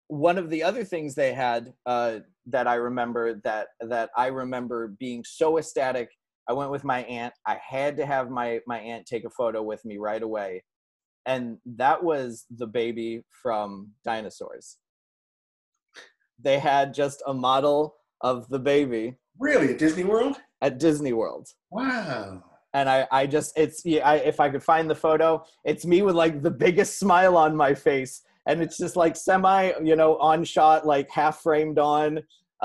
one of the other things they had uh, that I remember that that I remember being so ecstatic. I went with my aunt. I had to have my my aunt take a photo with me right away, and that was the baby from Dinosaurs. They had just a model of the baby Really, at Disney World? At Disney World Wow. and I, I just it's yeah, I, if I could find the photo, it's me with like the biggest smile on my face, and it's just like semi, you know, on shot, like half framed on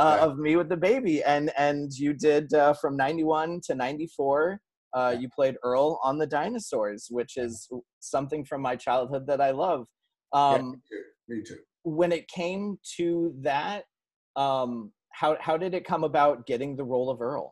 uh, Yeah. of me with the baby, and and you did uh, from '91 to '94. Uh, you played Earl on the Dinosaurs, which is something from my childhood that I love. Yeah, Um, me too. Me too. when it came to that um how how did it come about getting the role of Earl?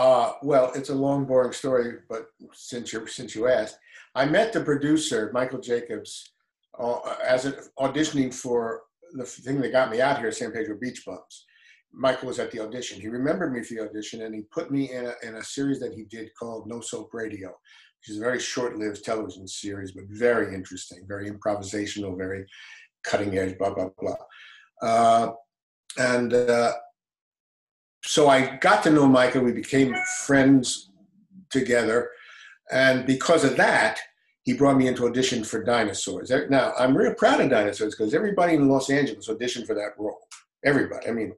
Uh, well, it's a long, boring story, but since you since you asked, I met the producer Michael Jacobs uh, as an auditioning for the thing that got me out here, San Pedro Beach Bums. Michael was at the audition. He remembered me for the audition, and he put me in a, in a series that he did called No Soap Radio, which is a very short-lived television series, but very interesting, very improvisational, very cutting edge, blah blah blah. Uh, and uh, so I got to know Michael. We became friends together, and because of that, he brought me into audition for Dinosaurs. Now I'm real proud of Dinosaurs because everybody in Los Angeles auditioned for that role. Everybody. I mean,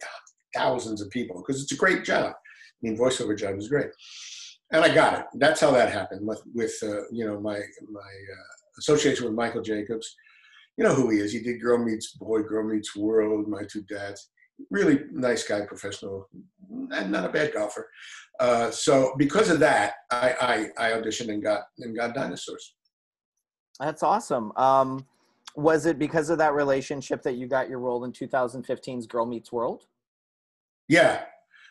thousands of people because it's a great job. I mean, voiceover job is great, and I got it. That's how that happened with with uh, you know my my uh, association with Michael Jacobs. You know who he is. He did Girl Meets Boy, Girl Meets World, My Two Dads. Really nice guy, professional, and not a bad golfer. Uh, so because of that, I, I, I auditioned and got and got Dinosaurs. That's awesome. Um, was it because of that relationship that you got your role in 2015's Girl Meets World? Yeah.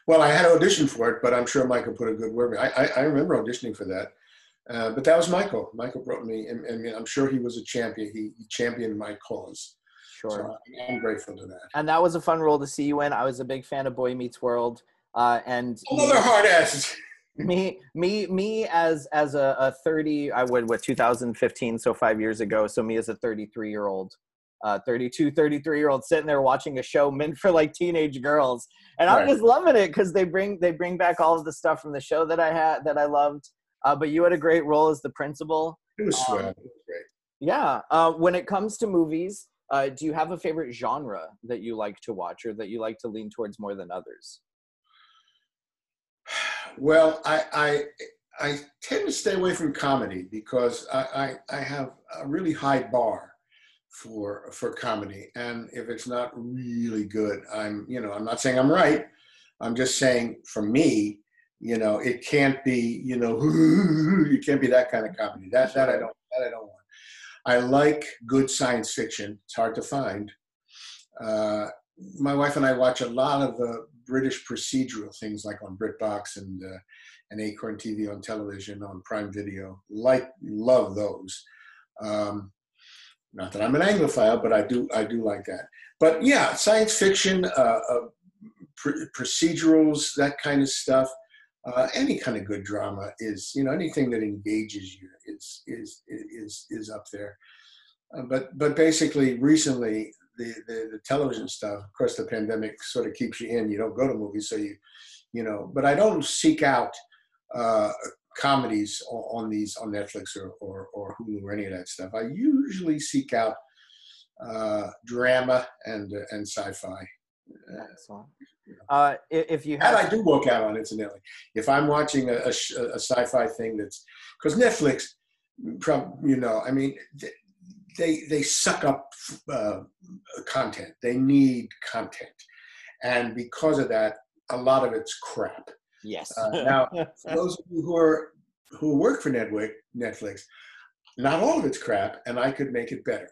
Well, I had auditioned for it, but I'm sure Michael put a good word. I, I, I remember auditioning for that. Uh, but that was Michael. Michael brought me, and, and, I'm sure he was a champion. He, he championed my cause. Sure. So I'm grateful to that. And that was a fun role to see you in. I was a big fan of Boy Meets World. Uh, and another hard ass. me, me, me as as a, a 30, I would what 2015, so five years ago. So me as a 33 year old uh, 32 33 year old sitting there watching a show meant for like teenage girls and right. i'm just loving it because they bring they bring back all of the stuff from the show that i had that i loved uh, but you had a great role as the principal it was um, it was great yeah uh, when it comes to movies uh, do you have a favorite genre that you like to watch or that you like to lean towards more than others? Well i i I tend to stay away from comedy because I, I, I have a really high bar for for comedy. And if it's not really good i'm you know i'm not saying i'm right. I'm just saying for me you know it can't be you know you can't be that kind of comedy. That that i don't that i don't want i like good science fiction it's hard to find uh, my wife and i watch a lot of the british procedural things like on britbox and uh, and acorn tv on television on prime video like love those um, not that I'm an Anglophile, but I do I do like that. But yeah, science fiction, uh, uh, pr- procedurals, that kind of stuff. Uh, any kind of good drama is you know anything that engages you is is is is up there. Uh, but but basically, recently the, the the television stuff. Of course, the pandemic sort of keeps you in. You don't go to movies, so you you know. But I don't seek out uh, comedies on, these on Netflix or, or, or Hulu or any of that stuff. I usually seek out uh, drama and and sci-fi. Excellent. Uh, if you have, and I do walk out on incidentally. If I'm watching a, a, a sci-fi thing that's because Netflix, you know, I mean, they they suck up uh, content. They need content, and because of that, a lot of it's crap. Yes. uh, now, for those of you who are who work for Netflix, Netflix, not all of it's crap, and I could make it better.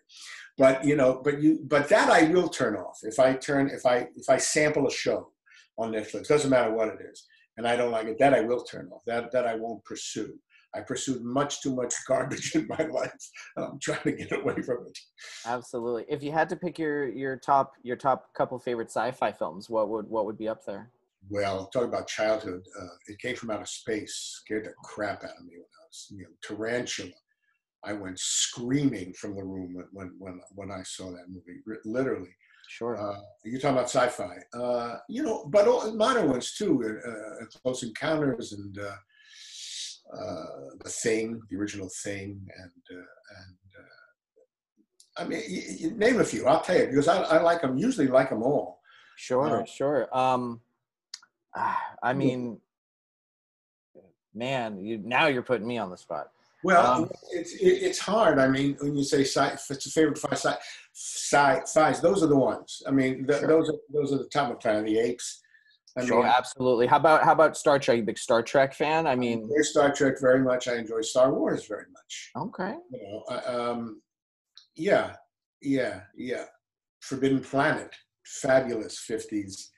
But you know, but you, but that I will turn off if I turn if I if I sample a show on Netflix, doesn't matter what it is, and I don't like it, that I will turn off. That that I won't pursue. I pursued much too much garbage in my life, and I'm trying to get away from it. Absolutely. If you had to pick your your top your top couple favorite sci-fi films, what would what would be up there? well, talking about childhood, uh, it came from outer space, scared the crap out of me when I was, you know, Tarantula. I went screaming from the room when when when, I saw that movie, literally. Sure. Uh, you're talking about sci-fi, uh, you know, but all, modern ones too. Uh, uh Close Encounters and uh, uh, the Thing, the original Thing, and and I mean, you, you name a few. I'll tell you because I, I like them. Usually like them all. Sure, sure. Um, I mean, man, you now you're putting me on the spot. Well, um, it's it's hard. I mean, when you say a favorite five sci, sci, fives, those are the ones. I mean, the, sure. those are those are the top of Planet of the Apes. I sure, mean, absolutely. How about how about Star Trek? You big Star Trek fan? I mean, I Star Trek very much. I enjoy Star Wars very much. Okay. You know, um, yeah, yeah, yeah. Forbidden Planet, fabulous fifties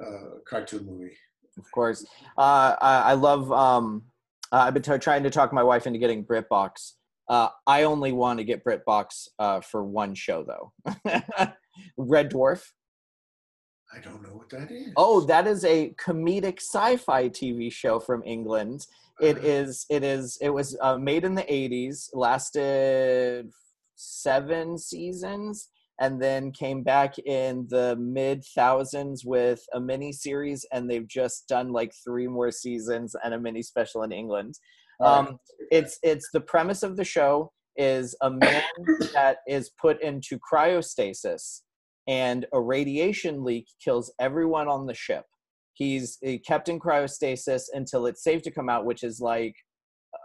uh, cartoon movie. Of course. Uh, I, I love. Um, uh, I've been t- trying to talk my wife into getting BritBox. Uh, I only want to get BritBox uh, for one show though. Red Dwarf. I don't know what that is. Oh, that is a comedic sci-fi TV show from England. It Uh-huh. is. It is. It was uh, made in the '80s, lasted seven seasons, and then came back in the mid thousands with a mini series, and they've just done like three more seasons and a mini special in England. Um, it's it's the premise of the show is a man that is put into cryostasis and a radiation leak kills everyone on the ship. He's kept in cryostasis until it's safe to come out which is like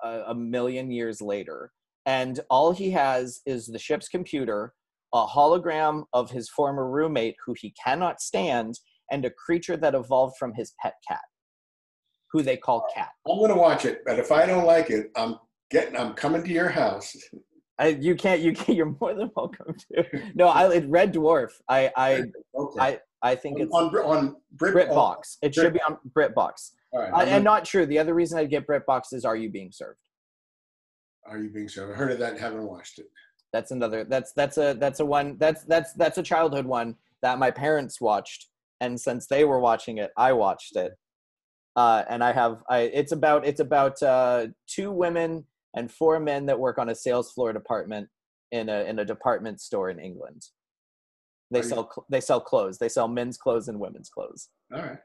a, a million years later. And all he has is the ship's computer a hologram of his former roommate who he cannot stand and a creature that evolved from his pet cat who they call cat I'm gonna watch it, but if I don't like it, I'm getting. I'm coming to your house. I, you can't. You can. You're more than welcome to. No, I it Red Dwarf. I I Okay. I I think it's on on Brit BritBox. It should be on BritBox. Right. Uh, I'm and not true. The other reason I get BritBox is Are You Being Served? Are you being served? I heard of that and haven't watched it. That's another. That's that's a that's a one. That's that's that's a childhood one that my parents watched, and since they were watching it, I watched it. Uh, and I have. I. It's about. It's about uh, two women and four men that work on a sales floor department in a in a department store in England. They Are sell. cl- They sell clothes. They sell men's clothes and women's clothes. All right.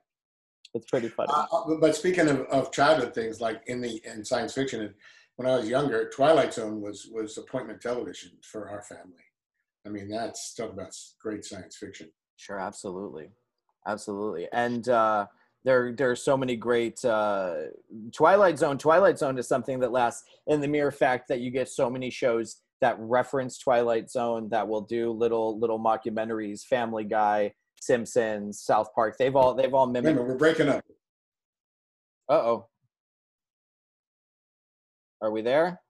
It's pretty funny. Uh, uh, but speaking of, of childhood things, like in the in science fiction, when I was younger, Twilight Zone was was appointment television for our family. I mean, that's talk about great science fiction. Sure, absolutely, absolutely, and uh, there there are so many great uh, Twilight Zone. Twilight Zone is something that lasts in the mere fact that you get so many shows that reference Twilight Zone that will do little little mockumentaries. Family Guy, Simpsons, South Park. They've all they've all mimicked. Remember, we're breaking up. Uh oh, are we there?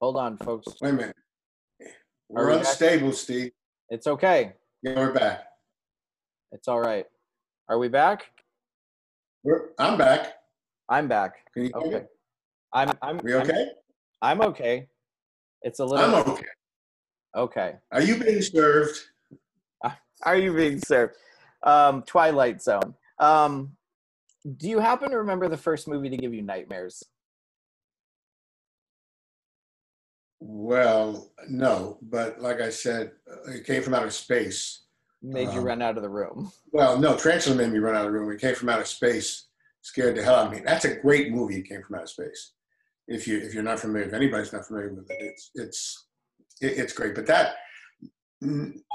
Hold on, folks. Wait a minute. We're we back? unstable, Steve. It's okay. Yeah, we're back. It's all right. Are we back? We're, I'm back. I'm back. Can you hear me? Okay. I'm I'm We I'm- okay? I'm okay. It's a little I'm okay. okay. Are you being served? Are you being served? Um, Twilight Zone. Um, do you happen to remember the first movie to give you nightmares? Well, no, but like I said, uh, it came from outer space. Made you Um, run out of the room. Well, no, Tarantula made me run out of the room. It came from outer space, scared the hell out of me. That's a great movie. It came from outer space. If you if you're not familiar, if anybody's not familiar with it, it's it's it, it's great. But that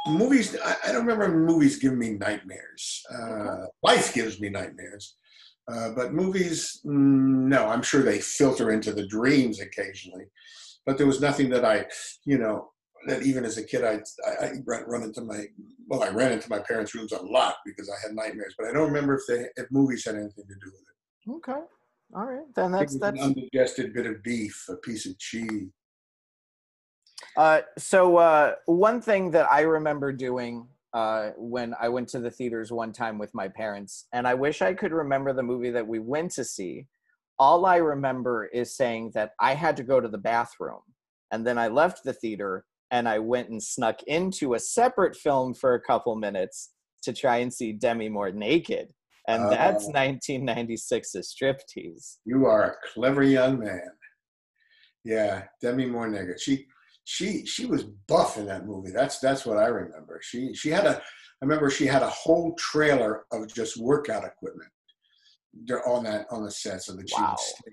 movies, I, I don't remember movies giving me nightmares. Uh, life gives me nightmares, uh, but movies, mm, no. I'm sure they filter into the dreams occasionally, but there was nothing that I, you know, that even as a kid, I, I, I run, into my, well, I ran into my parents' rooms a lot because I had nightmares, but I don't remember if they, if movies had anything to do with it. Okay. All right. Then that's that's an undigested bit of beef, a piece of cheese. Uh, so uh, one thing that I remember doing uh, when I went to the theaters one time with my parents, and I wish I could remember the movie that we went to see. All I remember is saying that I had to go to the bathroom, and then I left the theater and I went and snuck into a separate film for a couple minutes to try and see Demi Moore naked, and that's Oh. 1996's Striptease. You are a clever young man. Yeah, Demi Moore naked. She she she was buff in that movie. That's that's what I remember. She she had a I remember she had a whole trailer of just workout equipment. They're on that on the set so that she would stay,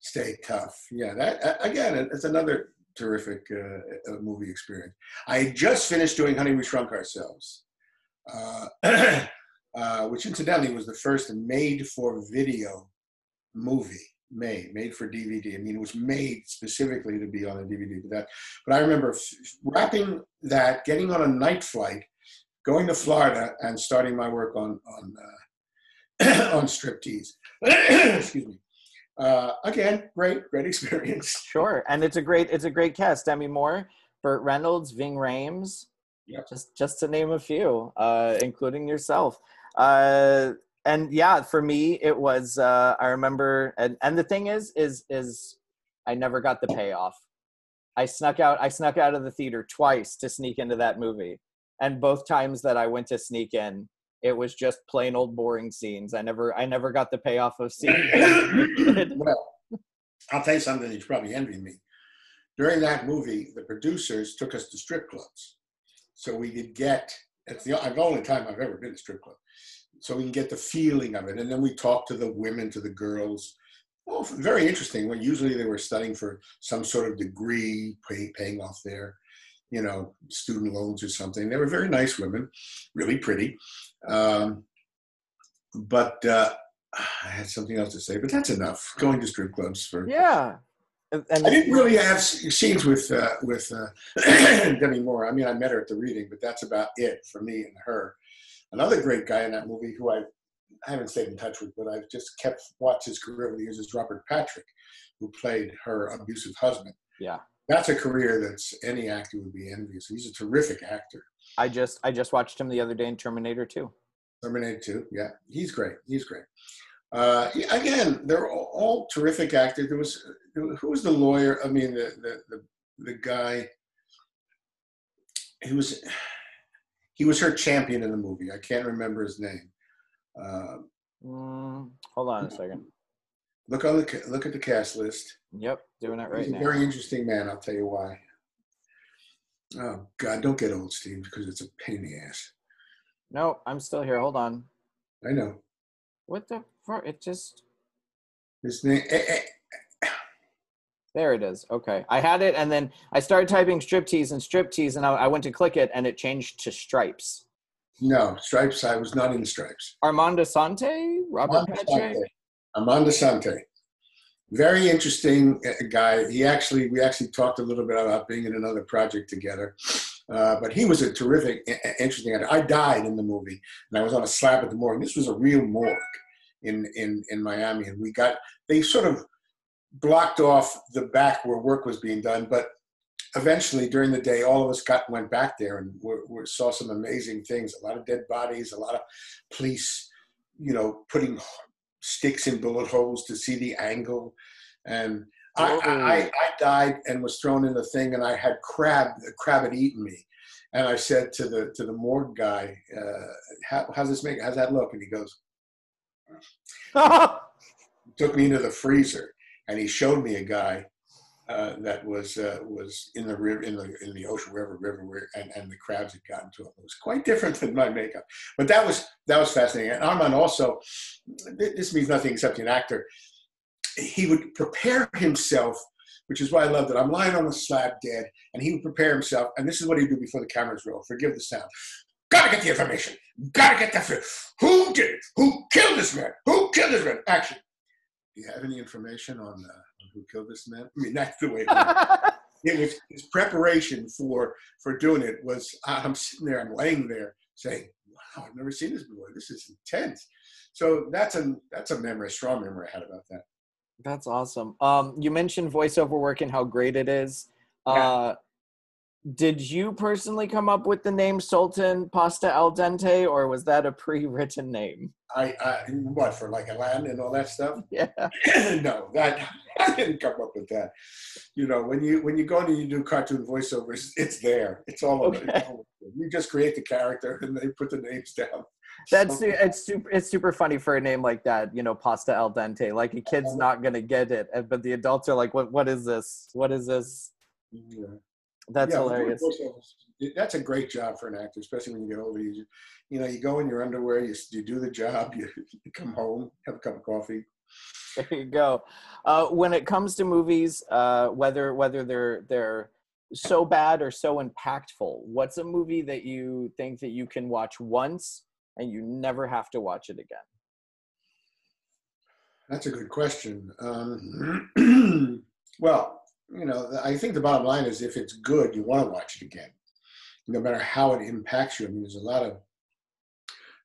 stay tough. Yeah, that again it's another terrific uh, uh, movie experience. I just finished doing Honey We Shrunk Ourselves. Uh, uh, which incidentally was the first made for video movie made made for dvd i mean it was made specifically to be on a dvd but that but i remember f- wrapping that getting on a night flight going to florida and starting my work on on uh, on striptease excuse me uh, again great great experience Sure, and it's a great it's a great cast. Demi Moore, Burt Reynolds, Ving Rhames, Yep. Just just to name a few, uh, including yourself. Uh, and yeah, for me, it was. Uh, I remember, and and the thing is, is is I never got the payoff. I snuck out. I snuck out of the theater twice to sneak into that movie, and both times that I went to sneak in, it was just plain old boring scenes. I never, I never got the payoff of seeing. it. well, I'll tell you something that you probably envy me. During that movie, the producers took us to strip clubs, so we could get. It's the, the only time I've ever been to strip club, so we can get the feeling of it, and then we talk to the women, to the girls. Well, very interesting. When usually they were studying for some sort of degree, pay, paying off their, you know, student loans or something. They were very nice women, really pretty. Um, but uh, I had something else to say, but that's enough. Going to strip clubs for yeah, and, and I didn't really have scenes with uh, with uh, Demi Moore. I mean, I met her at the reading, but that's about it for me and her. Another great guy in that movie, who I, I haven't stayed in touch with, but I've just kept watched his career over the years, is Robert Patrick, who played her abusive husband. yeah. That's a career that's any actor would be envious. He's a terrific actor. I just, I just watched him the other day in Terminator 2. Terminator 2, yeah, he's great. He's great. Uh, again, they're all, all terrific actors. There was who was the lawyer? I mean, the the the, the guy. He was he was her champion in the movie. I can't remember his name. Uh, Mm, hold on a second. look on the look at the cast list. Yep, doing it right He's a now. very interesting man. I'll tell you why. Oh God, don't get old, Steve, because it's a pain in the ass. No, I'm still here. Hold on. I know What the fuck? It just his name. eh, eh, there it is. Okay, I had it, and then I started typing striptease and striptease, and I, I went to click it, and it changed to stripes. no, Stripes. I was not in Stripes. Armand Assante, Robert. Assante. Armand Assante. Very interesting uh, guy. He actually, we actually talked a little bit about being in another project together. Uh, but he was a terrific, interesting actor. I died in the movie, and I was on a slab at the morgue. This was a real morgue in in in Miami, and we got they sort of blocked off the back where work was being done, but eventually during the day all of us got went back there and we saw some amazing things a lot of dead bodies a lot of police you know putting sticks in bullet holes to see the angle. And I, I, I, I died and was thrown in the thing and i had crab the crab had eaten me. And i said to the to the morgue guy uh, how, how's this make how's that look? And he goes took me into the freezer and he showed me a guy uh, that was uh, was in the river in the in the ocean river river where and, and the crabs had gotten to him. It was quite different than my makeup, but that was that was fascinating. And Armand also, this means nothing except an actor. He would prepare himself, which is why I loved it. I'm lying on the slab dead, and he would prepare himself. And this is what he'd do before the cameras roll. Forgive the sound. Gotta get the information. Gotta get the fi- who did it? Who killed this man? Who killed this man? Action. Do you have any information on, uh, on who killed this man? I mean, that's the way it it was his preparation for for doing it was I'm sitting there, I'm laying there saying, "Wow, I've never seen this before. This is intense." So that's a that's a memory, a strong memory I had about that. That's awesome. Um, you mentioned voiceover work and how great it is. Uh, did you personally come up with the name Sultan Pasta Al Dente, or was that a pre-written name? I, I what for like a land and all that stuff. Yeah. no, that I didn't come up with that. You know, when you when you go and you do cartoon voiceovers, it's there. It's all over. Okay. It's all over. You just create the character and they put the names down. That's So- it's super it's super funny for a name like that, you know, pasta al dente. Like a kid's uh-huh. not gonna get it, and- but the adults are like, "What? What is this? What is this?" Yeah. That's Yeah, hilarious. That's a great job for an actor, especially when you get older. You, you know, you go in your underwear, you, you do the job, you, you come home, have a cup of coffee. There you go. Uh, when it comes to movies, uh, whether whether they're they're so bad or so impactful, what's a movie that you think that you can watch once and you never have to watch it again? That's a good question. Um, well, you know, I think the bottom line is if it's good, you want to watch it again, no matter how it impacts you. I mean, there's a lot of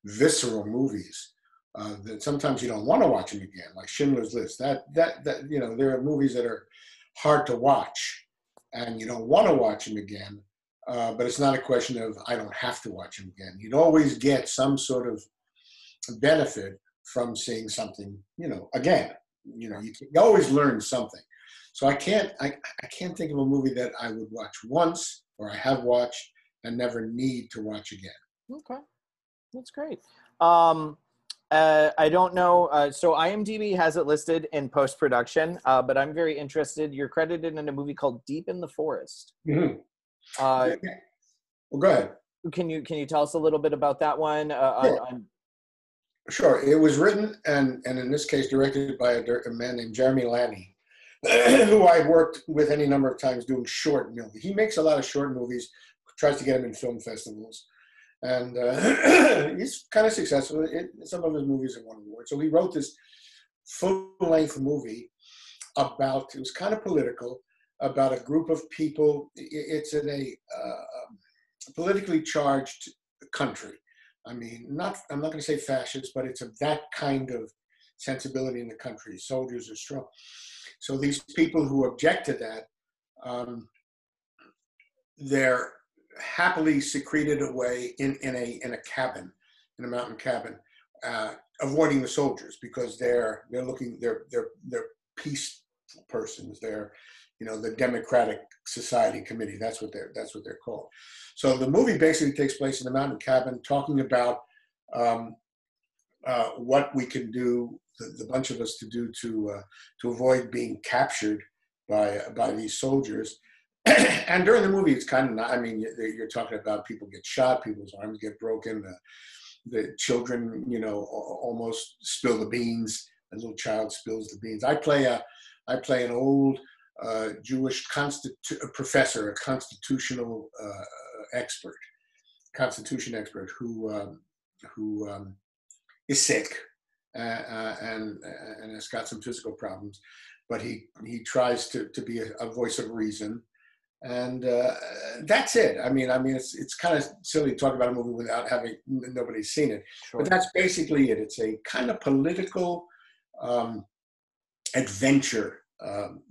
visceral movies uh, that sometimes you don't want to watch them again, like Schindler's List. That that that you know, there are movies that are hard to watch, and you don't want to watch them again. Uh, but it's not a question of I don't have to watch them again. You'd always get some sort of benefit from seeing something, you know, again. You know, you, you always learn something. So I can't I, I can't think of a movie that I would watch once or I have watched and never need to watch again. Okay, that's great. Um, uh, I don't know. Uh, so IMDb has it listed in post production, uh, but I'm very interested. You're credited in a movie called Deep in the Forest. Mhm. Uh, Well, go ahead. can you can you tell us a little bit about that one? Uh, Sure. on, Sure. It was written and, and in this case directed by a, a man named Jeremy Lanny, who I've worked with any number of times doing short movies. He makes a lot of short movies, tries to get them in film festivals, and uh, he's kind of successful. It, some of his movies have won awards. So he wrote this full-length movie about. It was kind of political about a group of people. It's in a uh, politically charged country. I mean, not I'm not going to say fascist, but it's of that kind of sensibility in the country. Soldiers are strong. So these people who object to that, um, they're happily secreted away in, in a in a cabin, in a mountain cabin, uh, avoiding the soldiers because they're they're looking they're they're they're peace persons. They're you know the Democratic Society Committee. That's what they're that's what they're called. So the movie basically takes place in the mountain cabin, talking about um, uh, what we can do, the, the bunch of us to do to uh, to avoid being captured by by these soldiers. and during the movie, it's kind of not. I mean, you're, talking about people get shot, people's arms get broken, the, the children, you know, almost spill the beans. A little child spills the beans. I play a, I play an old uh, Jewish constitu- professor, a constitutional uh, expert, constitution expert who um, who um, is sick uh, uh, and and has got some physical problems, but he he tries to to be a, a voice of reason, and uh, that's it. I mean, I mean, it's it's kind of silly to talk about a movie without having nobody's seen it, sure. but that's basically it. It's a kind of political um, adventure um,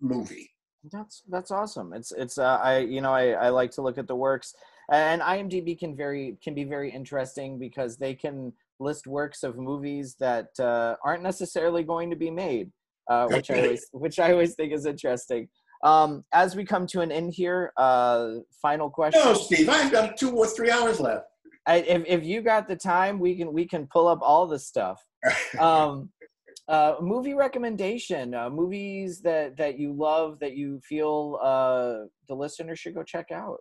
movie. That's that's awesome. It's it's uh, I you know I, I like to look at the works and IMDb can very can be very interesting because they can list works of movies that uh, aren't necessarily going to be made, uh, which I always which I always think is interesting. Um, as we come to an end here, uh, final question. No, Steve, I've got two or three hours left. I, if if you got the time, we can we can pull up all the stuff. Um, uh, movie recommendation, uh, movies that that you love that you feel uh, the listener should go check out.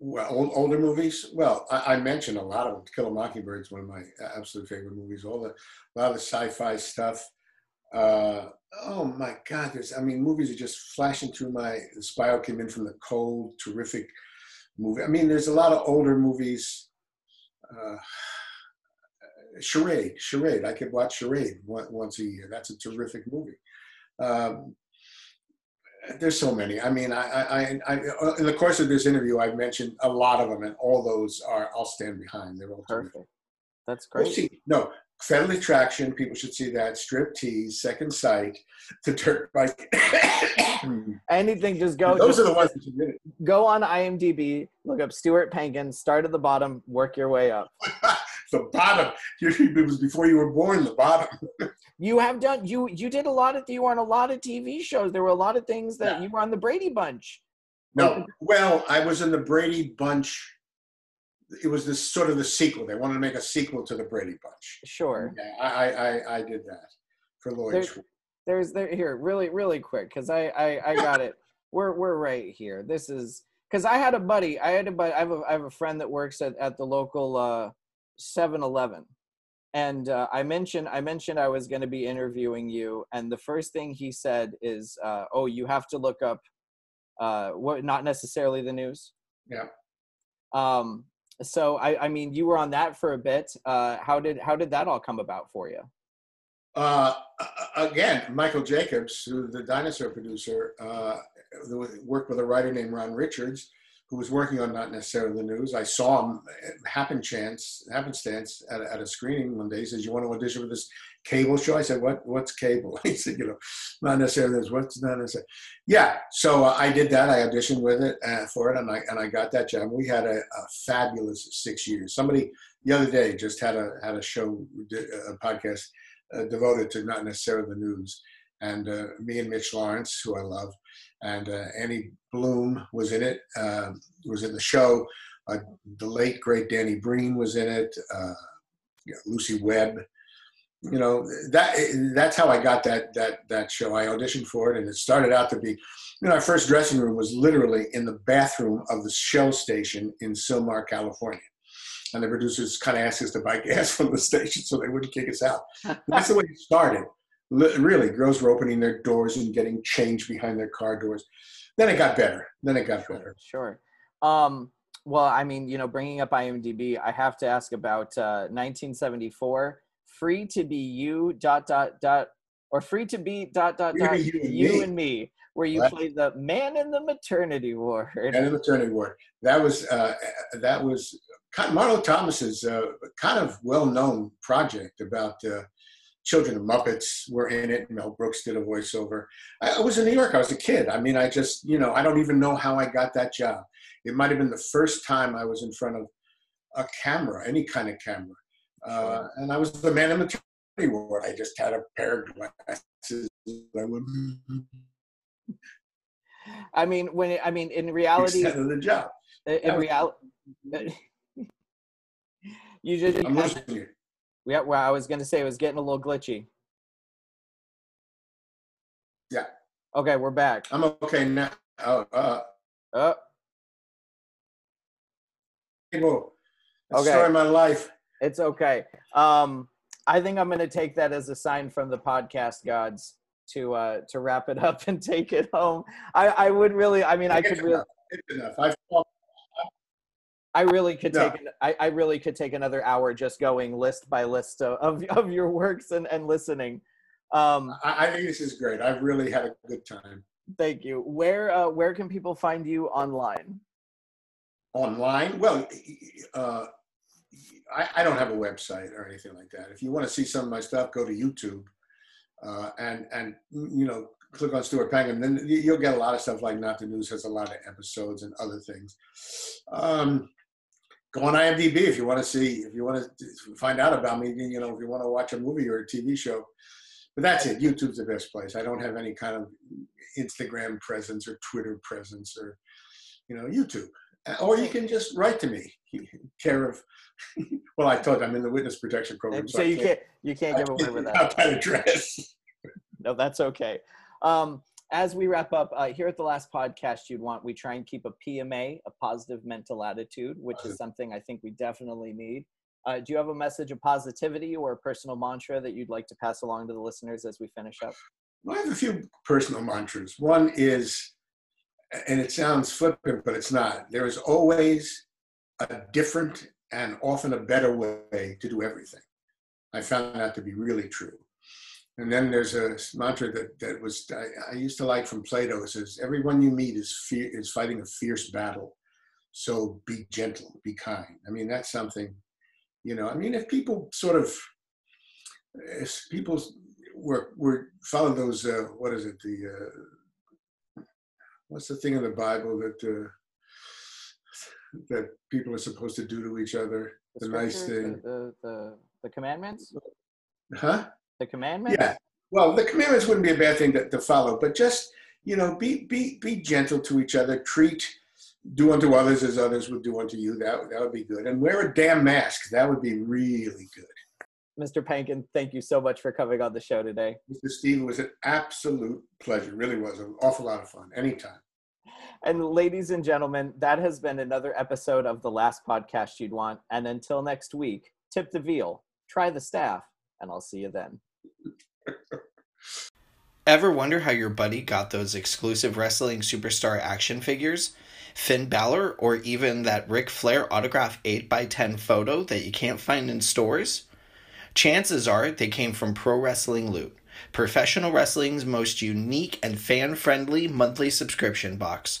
Well, old, older movies. Well, I, I mentioned a lot of them. Kill a Mockingbird is one of my absolute favorite movies. All the a lot of sci-fi stuff. Uh, oh my God! There's, I mean, movies are just flashing through my. The Spy Came In from the Cold, terrific movie. I mean, there's a lot of older movies. Uh, Charade, Charade. I could watch Charade once a year. That's a terrific movie. Um, there's so many. I mean, I, I, I, I, uh, in the course of this interview, I've mentioned a lot of them, and all those are I'll stand behind. They're all terrific. Perfect. That's Go great. see- No, Fatal Attraction. People should see that. Strip Tease, Second Sight, The Dirt Bike. Anything, just go. Those just are the ones that you did. Go on IMDb, look up Stuart Pankin, start at the bottom, work your way up. The bottom. It was before you were born. The bottom. You have done you you did a lot of you were on a lot of TV shows. There were a lot of things that Yeah. you were on the Brady Bunch. No, well, I was in the Brady Bunch. It was this sort of the sequel. They wanted to make a sequel to the Brady Bunch. Sure. Yeah, I, I, I, did that for Lloyd. There- There's there here really really quick because I, I I got it. We're we're right here. This is because I had a buddy. I had a buddy. I have a I have a friend that works at at the local uh 7-Eleven. And uh, I mentioned I mentioned I was going to be interviewing you, and the first thing he said is, uh, "Oh, you have to look up uh, what not necessarily the news." Yeah. Um. So I I mean you were on that for a bit. Uh, how did how did that all come about for you? Uh, again, Michael Jacobs, who the dinosaur producer, uh, worked with a writer named Ron Richards, who was working on Not Necessarily the News. I saw him happen chance, happenstance at at a screening one day. He says, "You want to audition for this cable show?" I said, "What? What's cable?" He said, "You know, Not Necessarily News. What's Not Necessarily?" Yeah, so uh, I did that. I auditioned with it uh, for it, and I and I got that job. We had a, a fabulous six years. Somebody the other day just had a had a show, a podcast uh, devoted to not necessarily the news, and uh, me and Mitch Laurance, who I love, and uh, Annie Bloom was in it. Uh, was in the show. Uh, the late great Danny Breen was in it. Uh, Lucy Webb. You know that that's how I got that that that show. I auditioned for it, and it started out to be. You know, our first dressing room was literally in the bathroom of the Shell station in Sylmar, California and the producers kind of asked us to buy gas from the station so they wouldn't kick us out. That's the way it started. Really, girls were opening their doors and getting change behind their car doors. Then it got better. Then it got better. Sure. Um, well, I mean, you know, bringing up IMDb, I have to ask about uh, 1974. Free to be you dot dot dot or free to be dot dot dot you, and, you me. and me, where you What? played the man in the maternity ward. In the maternity ward. That was uh, that was Marlo Thomas's uh, kind of well-known project about uh, children. of Muppets were in it. Mel Brooks did a voiceover. I, I was in New York. I was a kid. I mean, I just you know I don't even know how I got that job. It might have been the first time I was in front of a camera, any kind of camera, uh, and I was the man in the maternity ward. I just had a pair of glasses. I I mean, when it, I mean, in reality, of the job. in reality, you just I'm listening to you. Yeah. Well, I was gonna say it was getting a little glitchy. Yeah. Okay, we're back. I'm okay now. Oh, uh, Oh, Well, Okay. story of my life. it's okay. Um, I think I'm gonna take that as a sign from the podcast gods to uh to wrap it up and take it home. I I would really. I mean, I could really. It's enough. I've talked- I really could take I, I really could take another hour just going list by list of, of, your works and, and listening. Um, I, I think this is great. I've really had a good time. thank you. Where uh, where can people find you online? Online, well, uh, I, I don't have a website or anything like that. If you want to see some of my stuff, go to YouTube uh, and and you know click on Stuart Pankin. Then you- you'll get a lot of stuff like Not the News has a lot of episodes and other things. Um, go on IMDb if you want to see if you want to find out about me. You know, if you want to watch a movie or a TV show. But that's it. YouTube's the best place. I don't have any kind of Instagram presence or Twitter presence or you know YouTube. Uh, Or you can just write to me, care of. Well, I told you I'm in the witness protection program, so I you can't you can't give away can't with give that. out that address. No, that's okay. Um, as we wrap up uh, here at the last podcast, you'd want we try and keep a PMA, a positive mental attitude, which is something I think we definitely need. Uh, do you have a message of positivity or a personal mantra that you'd like to pass along to the listeners as we finish up? I have a few personal mantras. One is, and it sounds flippant, but it's not. There is always a different and often a better way to do everything. I found that to be really true. And then there's a mantra that, that was I, I used to like from Plato. It says, "Everyone you meet is fear, is fighting a fierce battle, so be gentle, be kind." I mean, that's something, you know. I mean, if people sort of, if people were were follow those, uh, what is it? The uh, what's the thing in the Bible that uh, that people are supposed to do to each other? The nice thing, the, the, the, the commandments? huh? The commandments? Yeah. Well, the commandments wouldn't be a bad thing to, to follow, but just you know, be be be gentle to each other. Treat do unto others as others would do unto you. That that would be good. And wear a damn mask. That would be really good. Mr. Pankin, thank you so much for coming on the show today. Mr. Steve, it was an absolute pleasure. It really was an awful lot of fun. Anytime. And ladies and gentlemen, that has been another episode of the last podcast you'd want. And until next week, tip the veal, try the staff, and I'll see you then. Ever wonder how your buddy got those exclusive wrestling superstar action figures? Finn Balor, or even that Ric Flair autograph 8x10 photo that you can't find in stores? Chances are they came from Pro Wrestling Loot, professional wrestling's most unique and fan friendly monthly subscription box.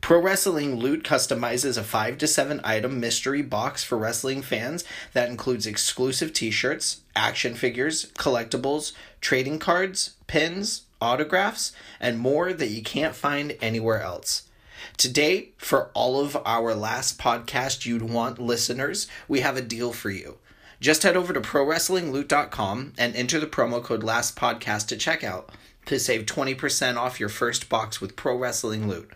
Pro Wrestling Loot customizes a 5 to 7 item mystery box for wrestling fans that includes exclusive t shirts, action figures, collectibles, trading cards, pins, autographs, and more that you can't find anywhere else. Today, for all of our last podcast you'd want listeners, we have a deal for you. Just head over to ProWrestlingLoot.com and enter the promo code LASTPODCAST to checkout to save 20% off your first box with Pro Wrestling Loot.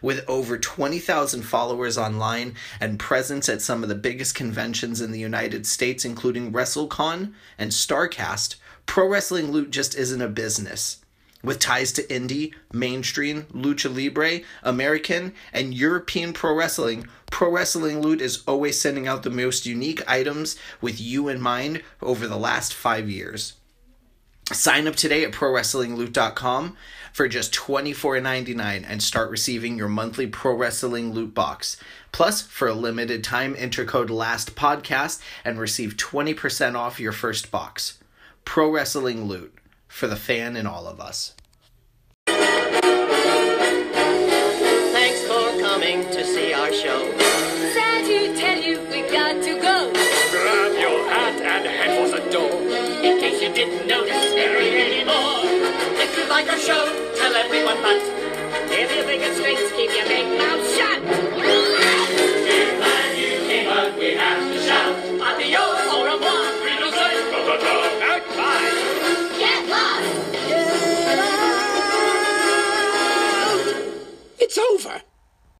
With over 20,000 followers online and presence at some of the biggest conventions in the United States, including WrestleCon and Starrcast, Pro Wrestling Loot just isn't a business. With ties to indie, mainstream, lucha libre, American, and European pro wrestling, Pro Wrestling Loot is always sending out the most unique items with you in mind over the last five years. Sign up today at ProWrestlingLoot.com for just $24.99 and start receiving your monthly Pro Wrestling Loot box. Plus, for a limited time, enter code LASTPODCAST and receive 20% off your first box. Pro Wrestling Loot for the fan in all of us. Thanks for coming to see our show. Sad to tell you we got to go. Grab your hat and head for the door. In case you didn't notice, there ain't any more. If you like our show, tell everyone but. If you think it stinks, keep your big mouth It's over.